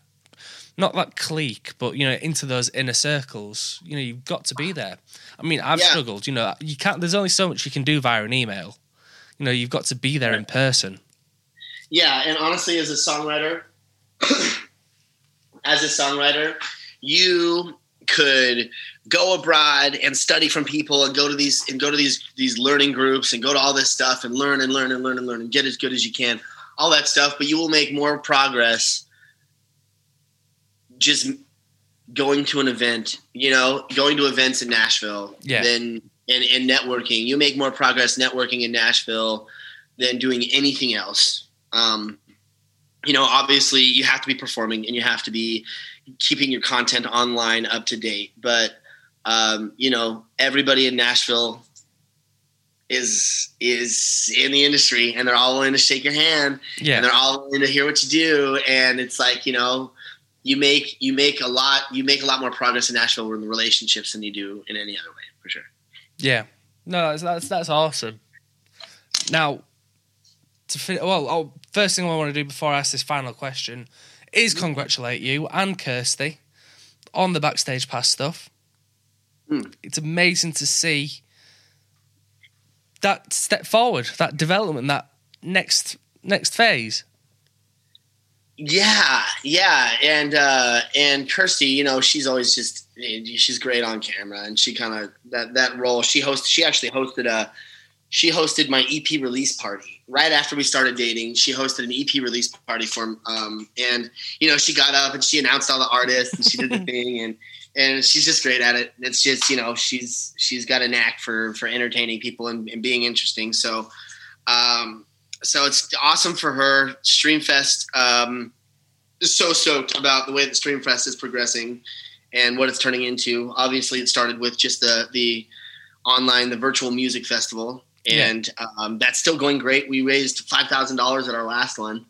not that clique, but you know, into those inner circles, you know, you've got to be there. I mean, I've Yeah. struggled. You know, you can't. There's only so much you can do via an email. You know, you've got to be there in person. Yeah, and honestly, as a songwriter, as a songwriter, you could go abroad and study from people and go to these and go to these these learning groups and go to all this stuff and learn and learn and learn and learn and get as good as you can, all that stuff. But you will make more progress just going to an event, you know, going to events in Nashville Yeah. than and, and networking. You make more progress networking in Nashville than doing anything else. Um, you know, obviously you have to be performing and you have to be keeping your content online up to date. But um, you know, everybody in Nashville is is in the industry and they're all willing to shake your hand Yeah, and they're all willing to hear what you do. And it's like, you know, you make you make a lot you make a lot more progress in Nashville in the relationships than you do in any other way, for sure. Yeah, no, that's that's, that's awesome. Now, to fin- well, oh, first thing I want to do before I ask this final question is congratulate you and Kirsty on the backstage pass stuff. Hmm. It's amazing to see that step forward, that development, that next next phase. Yeah, yeah, and uh, and Kirsty, you know, she's always just she's great on camera, and she kind of that that role. She host she actually hosted a she hosted my EP release party right after we started dating. She hosted an EP release party for um, and you know she got up and she announced all the artists and she did the thing and and she's just great at it. It's just you know she's she's got a knack for for entertaining people and, and being interesting. So. Um, so it's awesome for her. Streamfest um, so stoked about the way that Streamfest is progressing and what it's turning into. Obviously, it started with just the the online, the virtual music festival, and um, that's still going great. We raised five thousand dollars at our last one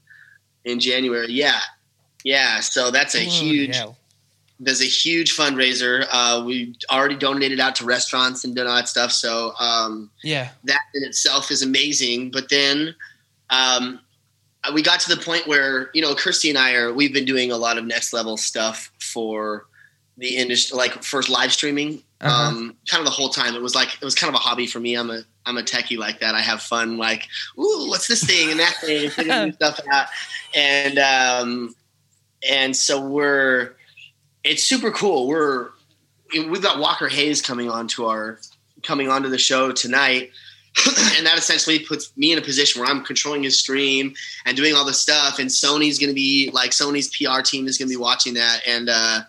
in January. Yeah, yeah. So that's a Bloody huge hell. there's a huge fundraiser. Uh, we already donated out to restaurants and done all that stuff. So um, Yeah, that in itself is amazing. But then um, we got to the point where you know Kirsty and I are we've been doing a lot of next level stuff for the industry, like first live streaming. Uh-huh. Um, kind of the whole time, it was like it was kind of a hobby for me. I'm a I'm a techie like that. I have fun, like, ooh, what's this thing and that thing, and figuring stuff out. And um, and so we're it's super cool. We're we've got Walker Hayes coming on to our coming onto the show tonight. and that essentially puts me in a position where I'm controlling his stream and doing all the stuff. And Sony's going to be like Sony's PR team is going to be watching that, and uh,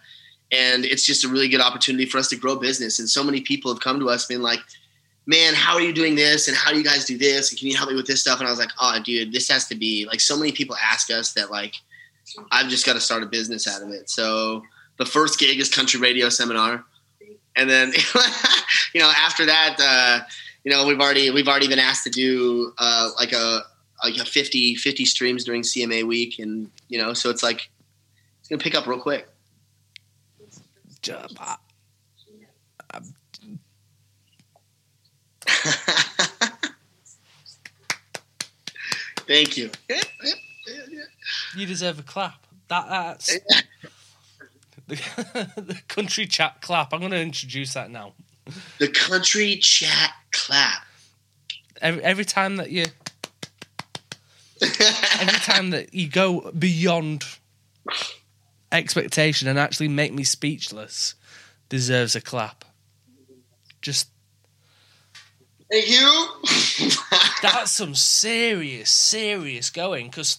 and it's just a really good opportunity for us to grow business. And so many people have come to us being like, "Man, how are you doing this? And how do you guys do this? And can you help me with this stuff?" And I was like, "Oh, dude, this has to be like." So many people ask us that like, I've just got to start a business out of it. So the first gig is country radio seminar, and then you know after that. Uh, you know we've already we've already been asked to do uh, like a like a 50, 50 streams during CMA week, and you know so it's like it's gonna pick up real quick. Thank you. You deserve a clap. That that's the, the country chat clap. I'm going to introduce that now. The country chat clap. Every, every time that you, every time that you go beyond expectation and actually make me speechless, deserves a clap. Just Thank you. that's some serious, serious going. Because,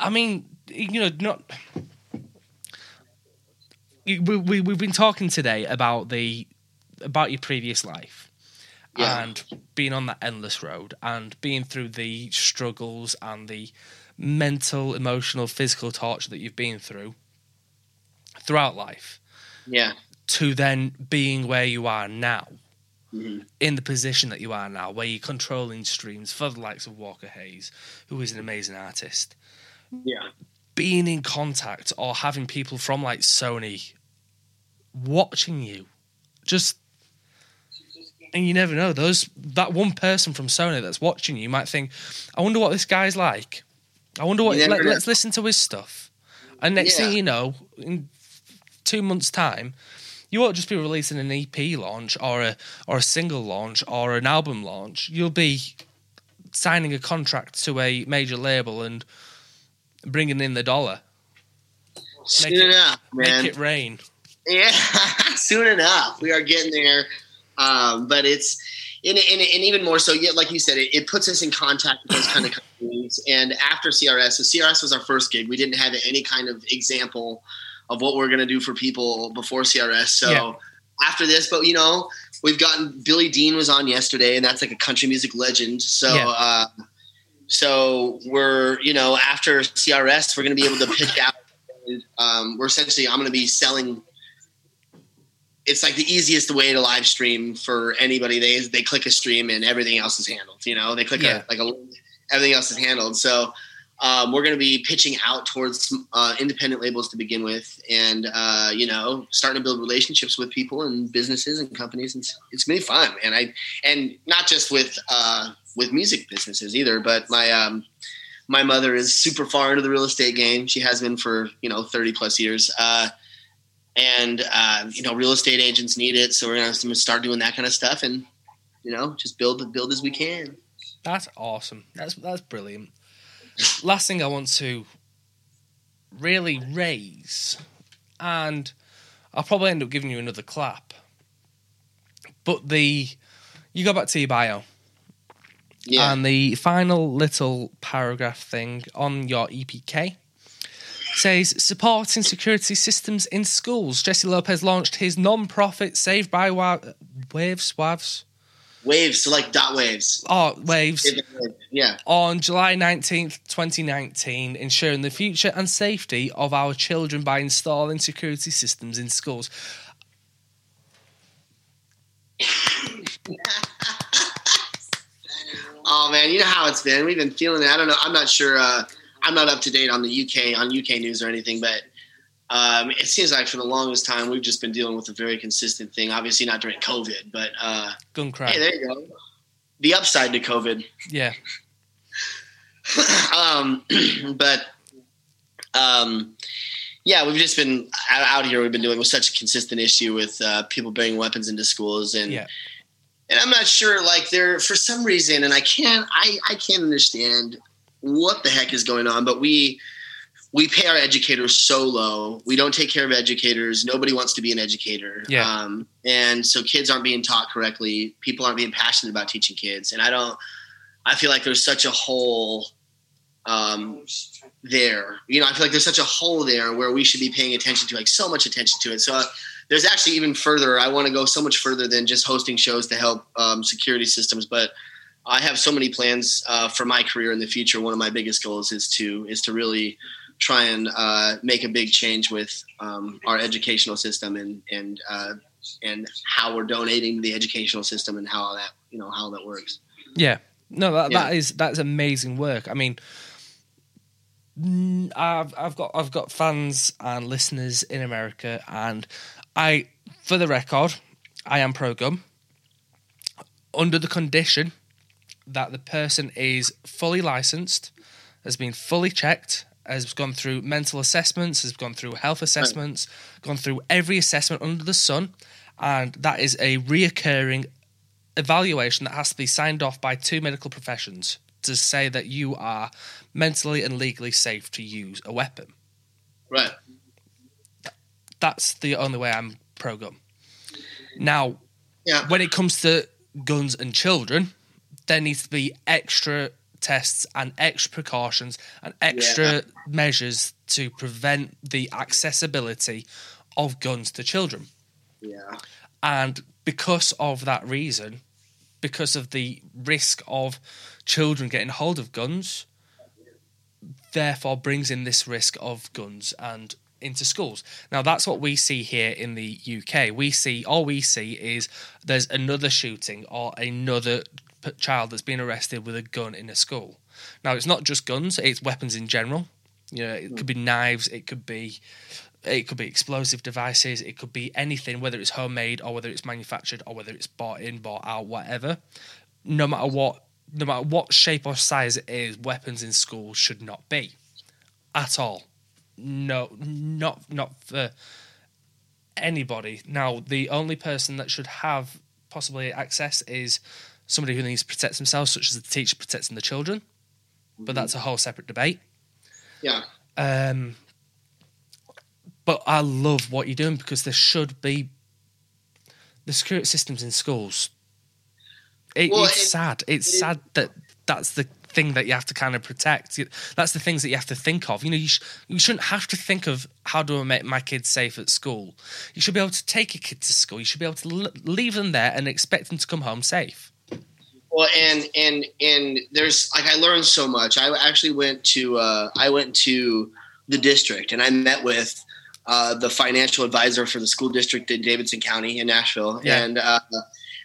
I mean, you know, not. We, we we've been talking today about the about your previous life Yeah. and being on that endless road and being through the struggles and the mental, emotional, physical torture that you've been through throughout life yeah. To then being where you are now Mhm. in the position that you are now, where you're controlling streams for the likes of Walker Hayes, who is an amazing artist, Yeah. being in contact or having people from like Sony watching you, just and you never know those that one person from Sony that's watching you might think, I wonder what this guy's like. I wonder what. Let, us listen to his stuff, and next Yeah. thing you know, in two months' time, you won't just be releasing an EP launch or a or a single launch or an album launch. You'll be signing a contract to a major label and bringing in the dollar. Soon it- enough, man. Make it rain. Yeah, soon enough. We are getting there. Um, but it's and, and, and even more so, yet like you said, it, it puts us in contact with those kind of companies. And after CRS, so CRS was our first gig. We didn't have any kind of example of what we're going to do for people before CRS. So Yeah. after this, but you know, we've gotten Billy Dean was on yesterday, and that's like a country music legend. So. Yeah. Uh, so we're you know after CRS, we're going to be able to pitch out. Um, we're essentially I'm going to be selling it's like the easiest way to live stream for anybody. They they click a stream and everything else is handled. You know, they click Yeah. a like a everything else is handled. So um, we're going to be pitching out towards uh, independent labels to begin with, and uh, you know, starting to build relationships with people and businesses and companies. And it's, it's gonna be fun, and I and not just with uh, with music businesses either, but my um, my mother is super far into the real estate game. She has been for you know thirty plus years. Uh, and uh, you know real estate agents need it so we're going to start doing that kind of stuff and you know just build build as we can That's awesome. That's that's brilliant. Last thing I want to really raise, and I'll probably end up giving you another clap. But the you go back to your bio yeah and the final little paragraph thing on your EPK says supporting security systems in schools. Jesse Lopez launched his non-profit Save by Wa- Waves, Waves, waves so like dot waves. Oh Waves. Yeah. On July 19th, 2019, ensuring the future and safety of our children by installing security systems in schools. oh man you know how it's been. We've been feeling it. I don't know. I'm not sure uh, i'm not up to date on the uk on uk news or anything but um, it seems like for the longest time we've just been dealing with a very consistent thing obviously not during covid but uh, Gun crime. hey there you go the upside to covid yeah. um, but um, yeah, we've just been out here. We've been dealing with such a consistent issue with uh, people bringing weapons into schools, and Yeah. and I'm not sure. Like there, for some reason, and I can't, I I can't understand what the heck is going on. But we we pay our educators so low. We don't take care of educators. Nobody wants to be an educator. Yeah. Um, and so kids aren't being taught correctly. People aren't being passionate about teaching kids. And I don't, I feel like there's such a hole um, there. You know, I feel like there's such a hole there where we should be paying attention to, like so much attention to it. So uh, there's actually even further. I want to go so much further than just hosting shows to help um, security systems, but I have so many plans uh, for my career in the future. One of my biggest goals is to is to really try and uh, make a big change with um, our educational system and and uh, and how we're donating the educational system and how that you know how that works. Yeah. No, that, Yeah. that is that's amazing work. I mean, I've I've got I've got fans and listeners in America, and I, for the record, I am pro gun under the condition that the person is fully licensed, has been fully checked, has gone through mental assessments, has gone through health assessments, gone through every assessment under the sun, and that is a reoccurring evaluation that has to be signed off by two medical professions to say that you are mentally and legally safe to use a weapon. Right. That's the only way I'm pro gun. Now, Yeah. when it comes to guns and children, there needs to be extra tests and extra precautions and extra measures to prevent the accessibility of guns to children. Yeah. And because of that reason, because of the risk of children getting hold of guns, therefore brings in this risk of guns and into schools. Now that's what we see here in the UK. We see all we see is there's another shooting or another child that's been arrested with a gun in a school. Now it's not just guns; it's weapons in general. You know, it could be knives, it could be it could be explosive devices, it could be anything, whether it's homemade or whether it's manufactured or whether it's bought in, bought out, whatever. No matter what, no matter what shape or size it is, weapons in schools should not be at all. No, not not for anybody. Now, the only person that should have possibly access is somebody who needs to protect themselves, such as the teacher protecting the children. But that's a whole separate debate. Yeah. Um, but I love what you're doing because there should be the security systems in schools. It, Well, it's it- sad. It's it- sad that that's the thing that you have to kind of protect. That's the things that you have to think of. You know, you, sh- you shouldn't have to think of how do I make my kids safe at school. You should be able to take a kid to school. You should be able to l- leave them there and expect them to come home safe. Well, and and and there's like I learned so much. I actually went to uh, I went to the district and I met with uh, the financial advisor for the school district in Davidson County in Nashville, Yeah. and uh,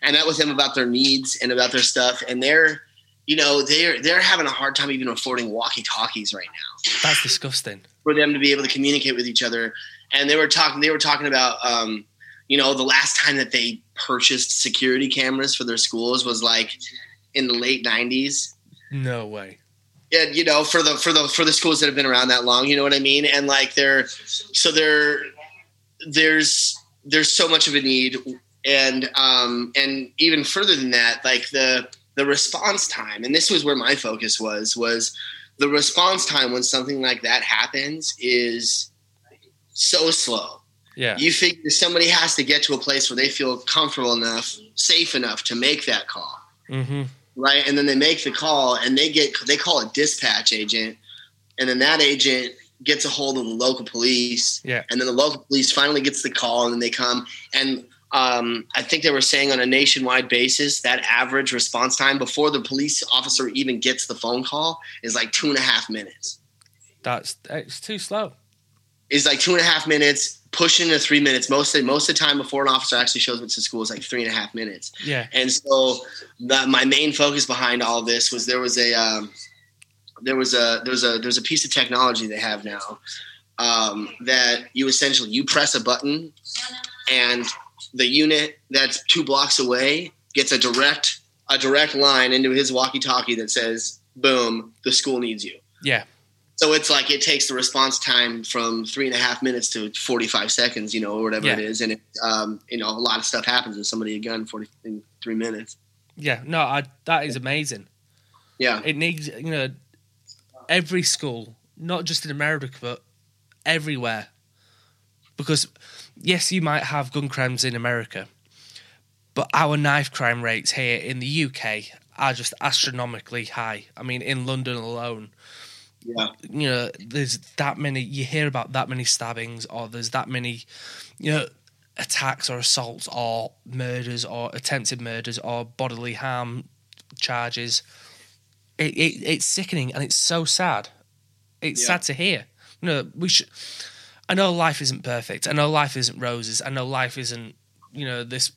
I met with them about their needs and about their stuff. And they're you know they're they're having a hard time even affording walkie talkies right now That's disgusting. for them to be able to communicate with each other. And they were talking they were talking about um, you know the last time that they purchased security cameras for their schools was like in the late 90s No way. and you know for the for the for the schools that have been around that long you know what i mean? And like they're so they're there's there's so much of a need and um and even further than that like the the response time and this was where my focus was was the response time when something like that happens is so slow Yeah. you figure somebody has to get to a place where they feel comfortable enough safe enough to make that call Mm-hmm. right? And then they make the call and they get they call a dispatch agent, and then that agent gets a hold of the local police, Yeah. and then the local police finally gets the call, and then they come and. Um, I think they were saying on a nationwide basis that average response time before the police officer even gets the phone call is like two and a half minutes. That's it's too slow. It's like two and a half minutes, pushing to three minutes. Most of, most of the time before an officer actually shows up to school is like three and a half minutes. Yeah. And so the, my main focus behind all this was there was a um, there was a there's a there's a piece of technology they have now um, that you essentially you press a button and the unit that's two blocks away gets a direct a direct line into his walkie-talkie that says boom the school needs you Yeah. So it's like it takes the response time from three and a half minutes to 45 seconds you know or whatever Yeah. it is and it, um, you know a lot of stuff happens with somebody a gun 40 in three minutes Yeah. No, I, that is amazing. yeah It needs, you know, every school not just in America, but everywhere. Because, yes, you might have gun crimes in America, but our knife crime rates here in the UK are just astronomically high. I mean, in London alone, Yeah. you know, there's that many, you hear about that many stabbings, or there's that many, you know, attacks or assaults or murders or attempted murders or bodily harm charges. It, it it's sickening and it's so sad. It's Yeah. sad to hear. You know, we should. I know life isn't perfect. I know life isn't roses. I know life isn't, you know, this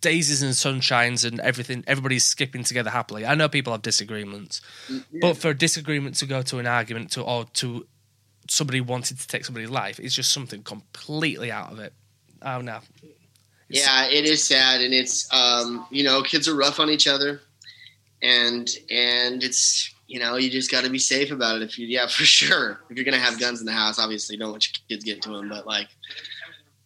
daisies and sunshines and everything. Everybody's skipping together happily. I know people have disagreements, but for a disagreement to go to an argument to or to somebody wanting to take somebody's life, it's just something completely out of it. Oh no, Yeah, it is sad, and it's um, you know kids are rough on each other, and and it's you know you just got to be safe about it. If you yeah for sure if you're gonna have guns in the house, obviously don't let your kids get to them. But like,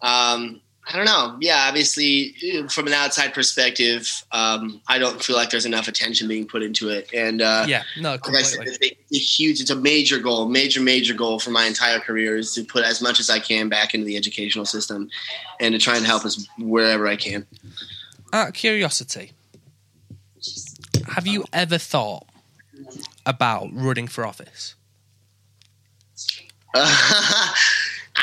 um, I don't know. Yeah, obviously from an outside perspective, um, I don't feel like there's enough attention being put into it, and uh, yeah, no, like said, completely. it's a, it's a huge, it's a major goal, major, major goal for my entire career is to put as much as I can back into the educational system and to try and help us wherever I can. Out of curiosity, have you ever thought about running for office?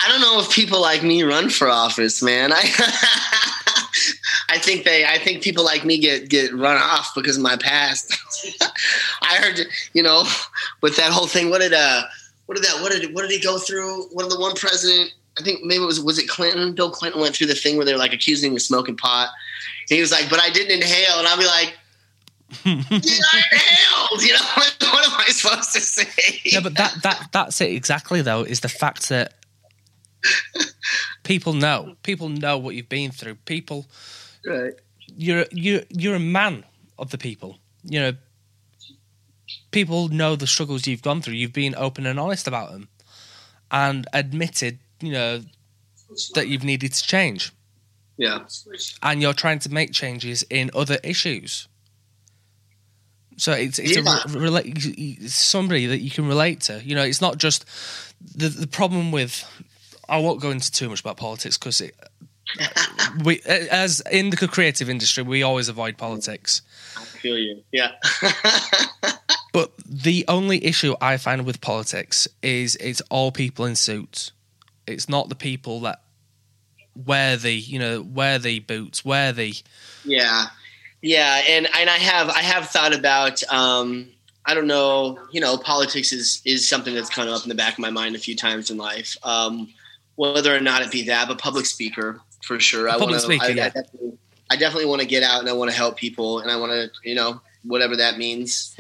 I don't know if people like me run for office, man. I I think they I think people like me get get run off because of my past. I heard you know, with that whole thing, what did uh what did that what did what did he go through? What did the one president I think maybe it was was it Clinton? Bill Clinton went through the thing where they're like accusing him of smoking pot. And he was like, but I didn't inhale, and I'll be like, yeah, I inhaled. You know, what am I supposed to say? No, but that that that's it exactly though. Is the fact that people know, people know what you've been through. People, right. you're you you're a man of the people. You know, people know the struggles you've gone through. You've been open and honest about them, and admitted, you know, that you've needed to change, Yeah. and you're trying to make changes in other issues. So it's it's Yeah. a re- somebody that you can relate to. You know, it's not just the the problem with. I won't go into too much about politics because it. we as in the creative industry, we always avoid politics. I feel you. Yeah. But the only issue I find with politics is it's all people in suits. It's not the people that wear the you know wear the boots, wear the yeah. Yeah. And, and I have, I have thought about, um, I don't know, you know, politics is, is something that's kind of up in the back of my mind a few times in life. Um, whether or not it be that, but public speaker for sure. I Public wanna, speaker, I, yeah. I definitely, I definitely want to get out and I want to help people and I want to, you know, whatever that means,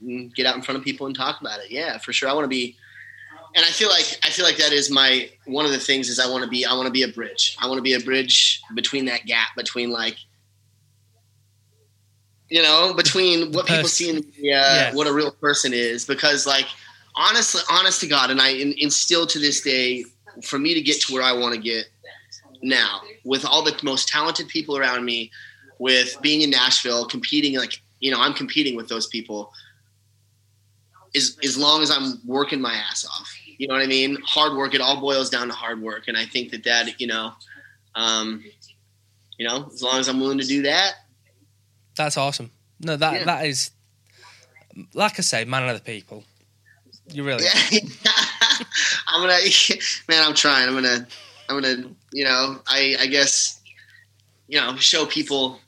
mm, get out in front of people and talk about it. Yeah, for sure. I want to be, and I feel like I feel like that is my one of the things is I want to be I want to be a bridge. I want to be a bridge between that gap between like you know between what people see in the, uh, Yeah. what a real person is because like honestly honest to God and I in, instill to this day for me to get to where I want to get now with all the most talented people around me with being in Nashville competing like you know I'm competing with those people as as long as I'm working my ass off. You know what I mean? Hard work. It all boils down to hard work, and I think that that you know, um, you know, as long as I'm willing to do that, That's awesome. No, that Yeah. that is like I say, man of the people. You really yeah, I'm gonna, man, I'm trying. I'm gonna, I'm gonna, you know, I I guess, you know, show people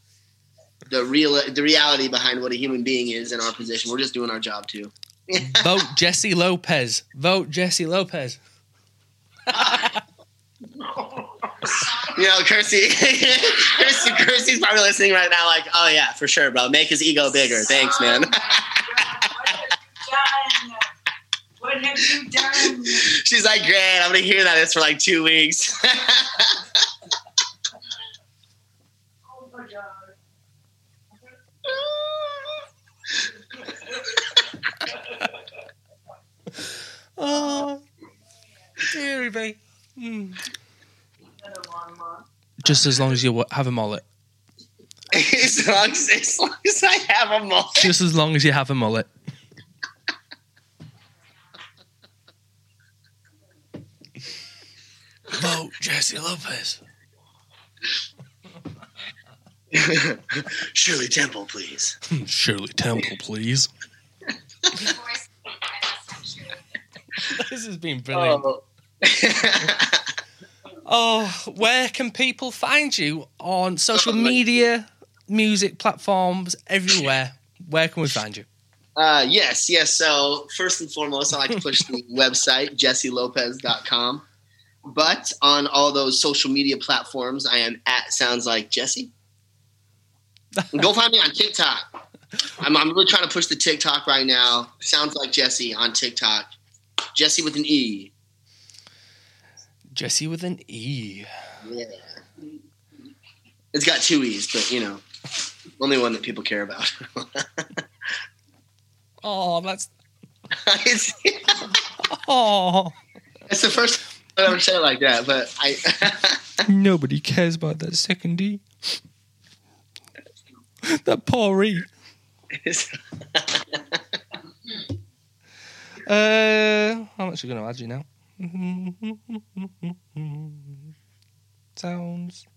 the real the reality behind what a human being is in our position. We're just doing our job too. vote Jesse Lopez. Vote Jesse Lopez. You know, Kirsty, Kirsty, Kirsty's probably listening right now, like, oh yeah, for sure, bro. Make his ego bigger. Thanks, man. What have you done? She's like, great. I'm gonna hear that this for like two weeks. Oh my God. Oh, dearie me. Mm. Been a long month. Just as long as you have a mullet. as, long as, as long as I have a mullet. Just as long as you have a mullet. Vote Jesse Lopez. Shirley Temple, please. Shirley Temple, please. Of course, I must have sure. This has been brilliant. Oh. Oh, where can people find you on social Oh, media, music platforms, everywhere? Where can we find you? Uh, yes, yes. So first and foremost, I like to push the website jesselopez.com. But on all those social media platforms, I am at sounds like Jesse. Go find me on TikTok. I'm, I'm really trying to push the TikTok right now. Sounds like Jesse on TikTok. Jesse with an E. Jesse with an E. Yeah. It's got two E's, but you know, only one that people care about. Oh, that's it's, oh. it's the first I've ever said it like that, but I. Nobody cares about that second D. that poor E. Uh, how much are you going to add you now? Sounds.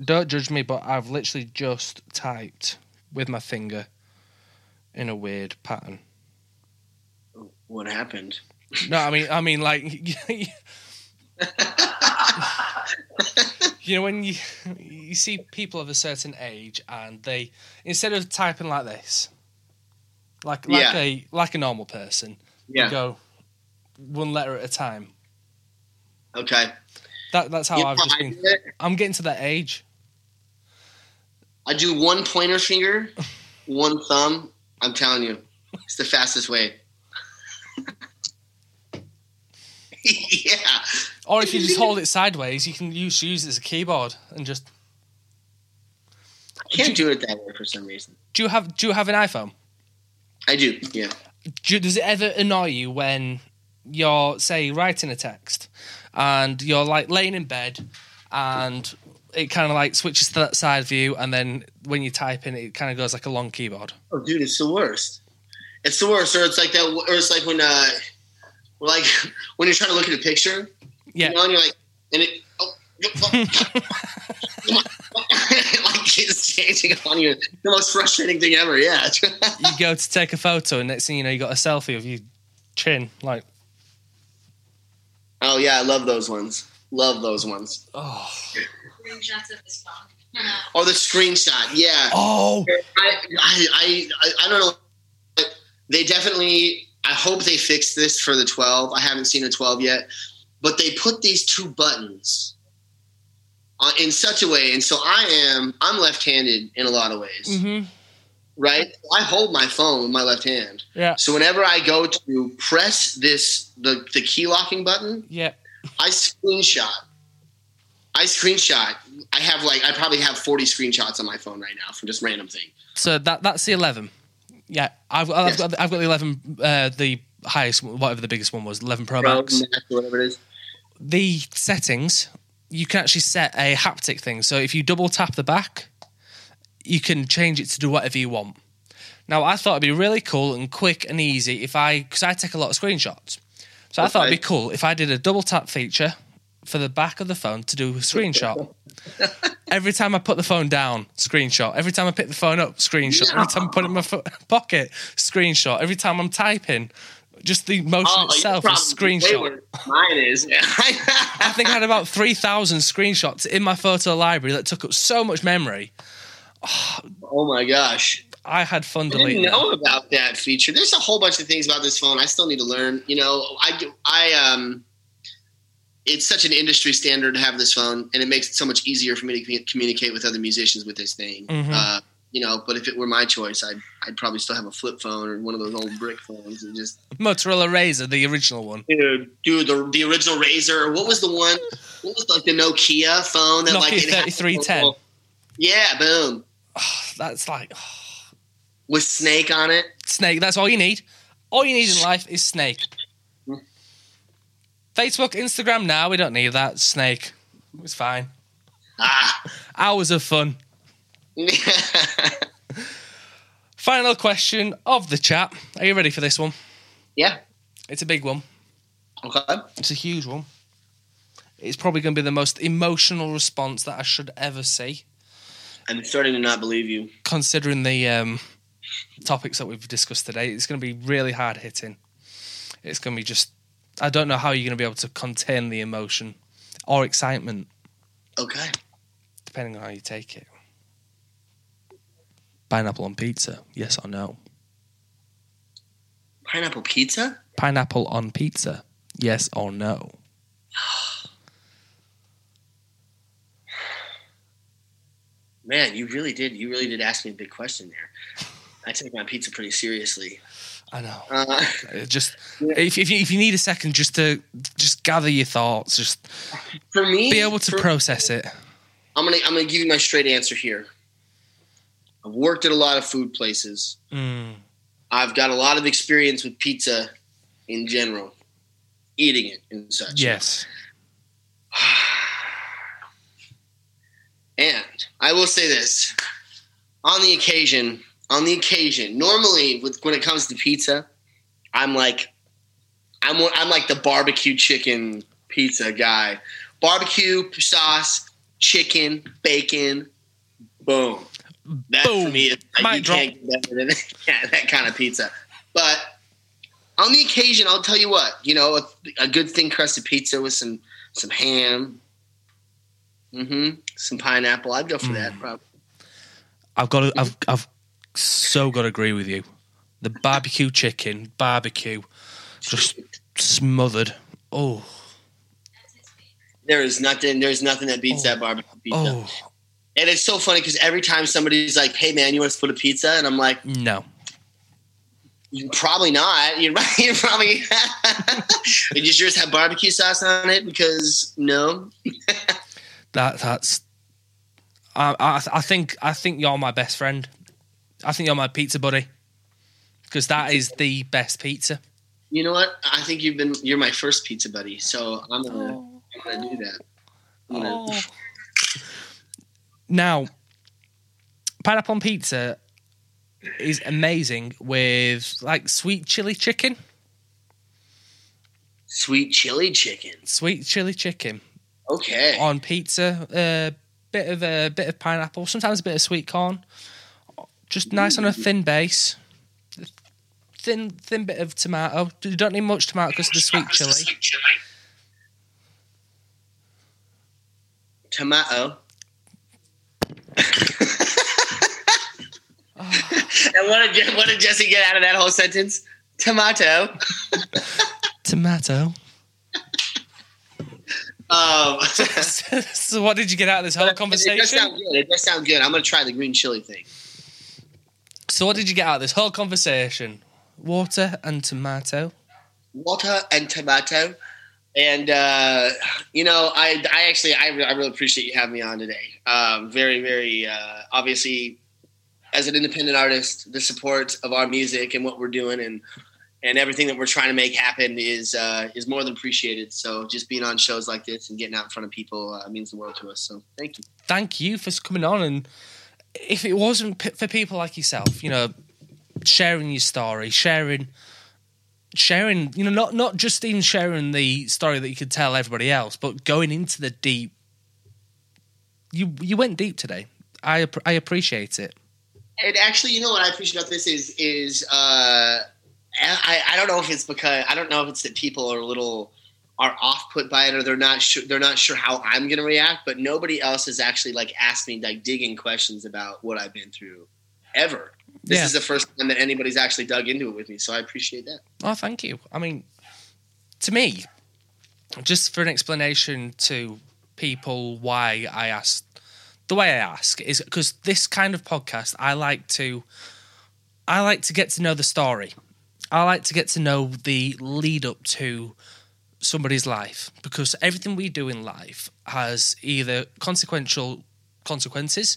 Don't judge me, but I've literally just typed with my finger in a weird pattern. what happened? No, I mean, I mean, like, you know, when you you see people of a certain age and they instead of typing like this, like like Yeah. a like a normal person, you Yeah. go one letter at a time. Okay. That that's how You I've just been. I'm getting to that age. I do one pointer finger, one thumb. I'm telling you, it's the fastest way. yeah. Or if you just hold it sideways, you can use use it as a keyboard and just. I can't do it that way for some reason. Do you have Do you have an iPhone? I do. Yeah. do, does it ever annoy you when you're say writing a text and you're like laying in bed and it kind of like switches to that side view and then when you type in it kind of goes like a long keyboard Oh, dude, it's the worst. It's the worst. Or it's like that. Or it's like when, uh, like when you're trying to look at a picture, yeah you know, and you're like, and it. Oh, like it's changing on you. The most frustrating thing ever. Yeah. you go to take a photo and next thing you know you got a selfie of your chin like oh yeah, I love those ones. Love those ones. oh Screenshots of this phone. Or the screenshot. Yeah. oh I, I, I, I- I don't know. But They definitely. I hope they fix this for the 12. I haven't seen a 12 yet, but they put these two buttons on, in such a way, and so I am. I'm left-handed in a lot of ways, hmm right? I hold my phone with my left hand, yeah so whenever I go to press this the the key locking button, yeah I screenshot. I screenshot. I have like I probably have 40 screenshots on my phone right now from just random things. so that that's the 11 yeah I've, I've Yes. got I've got the 11 uh, the highest whatever the biggest one was 11 Pro Pro Max Max whatever it is. the settings, you can actually set a haptic thing. So if you double tap the back, you can change it to do whatever you want. Now, I thought it'd be really cool and quick and easy if I, because I take a lot of screenshots. So I thought it'd be cool if I did a double tap feature for the back of the phone to do a screenshot. Every time I put the phone down, screenshot. Every time I pick the phone up, screenshot. Every time I put it in my fo- pocket, screenshot. Every time I'm typing, just the motion Oh, itself is screenshot. Mine is. I think I had about 3,000 screenshots in my photo library that took up so much memory. oh my gosh. I had fun I didn't deleting know about that feature. There's a whole bunch of things about this phone I still need to learn. You know, I do- I um it's such an industry standard to have this phone and it makes it so much easier for me to communicate with other musicians with this thing. Mhm. Uh, you know, but if it were my choice, I'd I'd probably still have a flip phone or one of those old brick phones and just Motorola RAZR, the original one. dude, dude the the original RAZR. What was the one? What was like the Nokia phone that like Nokia it had- 3310. Yeah, boom, That's like with Snake on it. Snake. That's all you need. All you need in life is Snake. Facebook, Instagram. Now we don't need that. Snake. It's fine. Ah. Hours of fun. Final question of the chat. Are you ready for this one? Yeah. It's a big one. Okay. It's a huge one. It's probably going to be the most emotional response that I should ever see, I'm starting to not believe you. considering the um, topics that we've discussed today. It's going to be really hard hitting. It's going to be just. I don't know how you're going to be able to contain the emotion or excitement, Okay. depending on how you take it. Pineapple on pizza, yes or no? Pineapple pizza? Pineapple on pizza, yes or no? Man, you really did. You really did ask me a big question there. I take my pizza pretty seriously. I know. Uh, Just if if you, if you need a second, just to just gather your thoughts, just for me, be able to process it. I'm gonna I'm gonna give you my straight answer here. I've worked at a lot of food places. Mm. I've got a lot of experience with pizza in general, eating it and such. Yes. And I will say this: on the occasion, on the occasion, normally with when it comes to pizza, I'm like, I'm I'm like the barbecue chicken pizza guy. Barbecue sauce, chicken, bacon, boom. That for me is like, you drop. can't get better than that kind of pizza. But on the occasion, I'll tell you what, you know, a, a good thin crusted pizza with some some ham, hmm some pineapple. I'd go for that. Mm. Probably. I've got to, I've I've so got to agree with you. The barbecue chicken, barbecue, just smothered. Oh, There is nothing. There's nothing that beats Oh. that barbecue pizza. oh And it's so funny because every time somebody's like, "Hey man, you want to split a pizza?" and I'm like, no. "Probably not. You're, you're probably. Did yours have barbecue sauce on it? Because no. That that's. I, I I think I think you're my best friend. I think you're my pizza buddy. Because that is the best pizza. You know what? I think you've been. You're my first pizza buddy, so I'm gonna. I'm gonna do that. I'm gonna- Oh. Now, pineapple on pizza is amazing with like sweet chili chicken. Sweet chili chicken. Sweet chili chicken Okay. on pizza. A bit of a bit of pineapple, sometimes a bit of sweet corn. Just nice on a thin base. Thin thin bit of tomato. You don't need much tomato because of the sweet chili. Tomato. and what did, what did Jesse get out of that whole sentence? Tomato. Tomato. Um, so what did you get out of this whole conversation? It does sound good. It does sound good. I'm going to try the green chili thing. So what did you get out of this whole conversation? Water and tomato. Water and tomato. And uh, you know, I, I actually I, I really appreciate you having me on today. Um, very very uh, obviously, as an independent artist, the support of our music and what we're doing and and everything that we're trying to make happen is uh, is more than appreciated. So just being on shows like this and getting out in front of people uh, means the world to us. So thank you. Thank you for coming on. And if it wasn't p- for people like yourself, you know, sharing your story, sharing, sharing, you know, not not just in sharing the story that you could tell everybody else, but going into the deep. You you went deep today. I I appreciate it. And actually, you know what I appreciate about this is is uh, I I don't know if it's because I don't know if it's that people are a little are off put by it or they're not sure they're not sure how I'm gonna react. But nobody else has actually like asked me like digging questions about what I've been through ever. This Yeah. is the first time that anybody's actually dug into it with me, so I appreciate that. Oh, thank you. I mean, to me, just for an explanation to people why I asked the way I ask is because this kind of podcast, I like to, I like to get to know the story. I like to get to know the lead up to somebody's life because everything we do in life has either consequential consequences.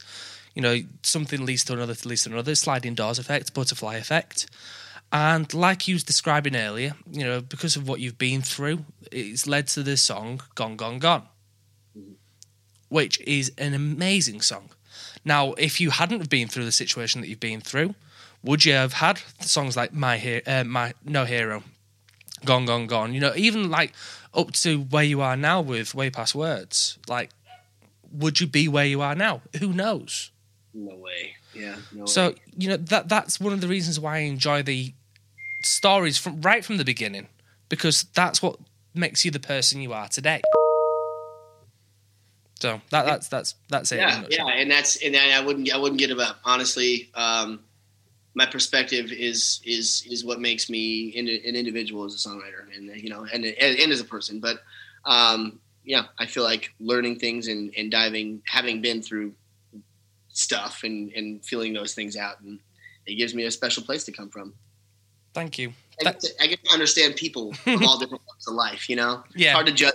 You know, something leads to another, leads to another, sliding doors effect, butterfly effect. And like you was describing earlier, you know, because of what you've been through, it's led to the song Gone, Gone, Gone, which is an amazing song. Now, if you hadn't been through the situation that you've been through, would you have had songs like My Hero, uh, My No Hero, Gone Gone Gone? You know, even like up to where you are now with Way Past Words. Like, would you be where you are now? Who knows? No way. Yeah. No So way. you know that that's one of the reasons why I enjoy the stories from right from the beginning because that's what makes you the person you are today. So that that's that's that's it. yeah, yeah, and that's and I wouldn't I wouldn't get about Honestly, um, my perspective is is is what makes me in, an individual as a songwriter, and you know, and and, and as a person. But um, yeah, I feel like learning things and, and diving, having been through stuff and and feeling those things out, and it gives me a special place to come from. Thank you. I get, to, I get to understand people from all different walks of life. You know, Yeah. hard to judge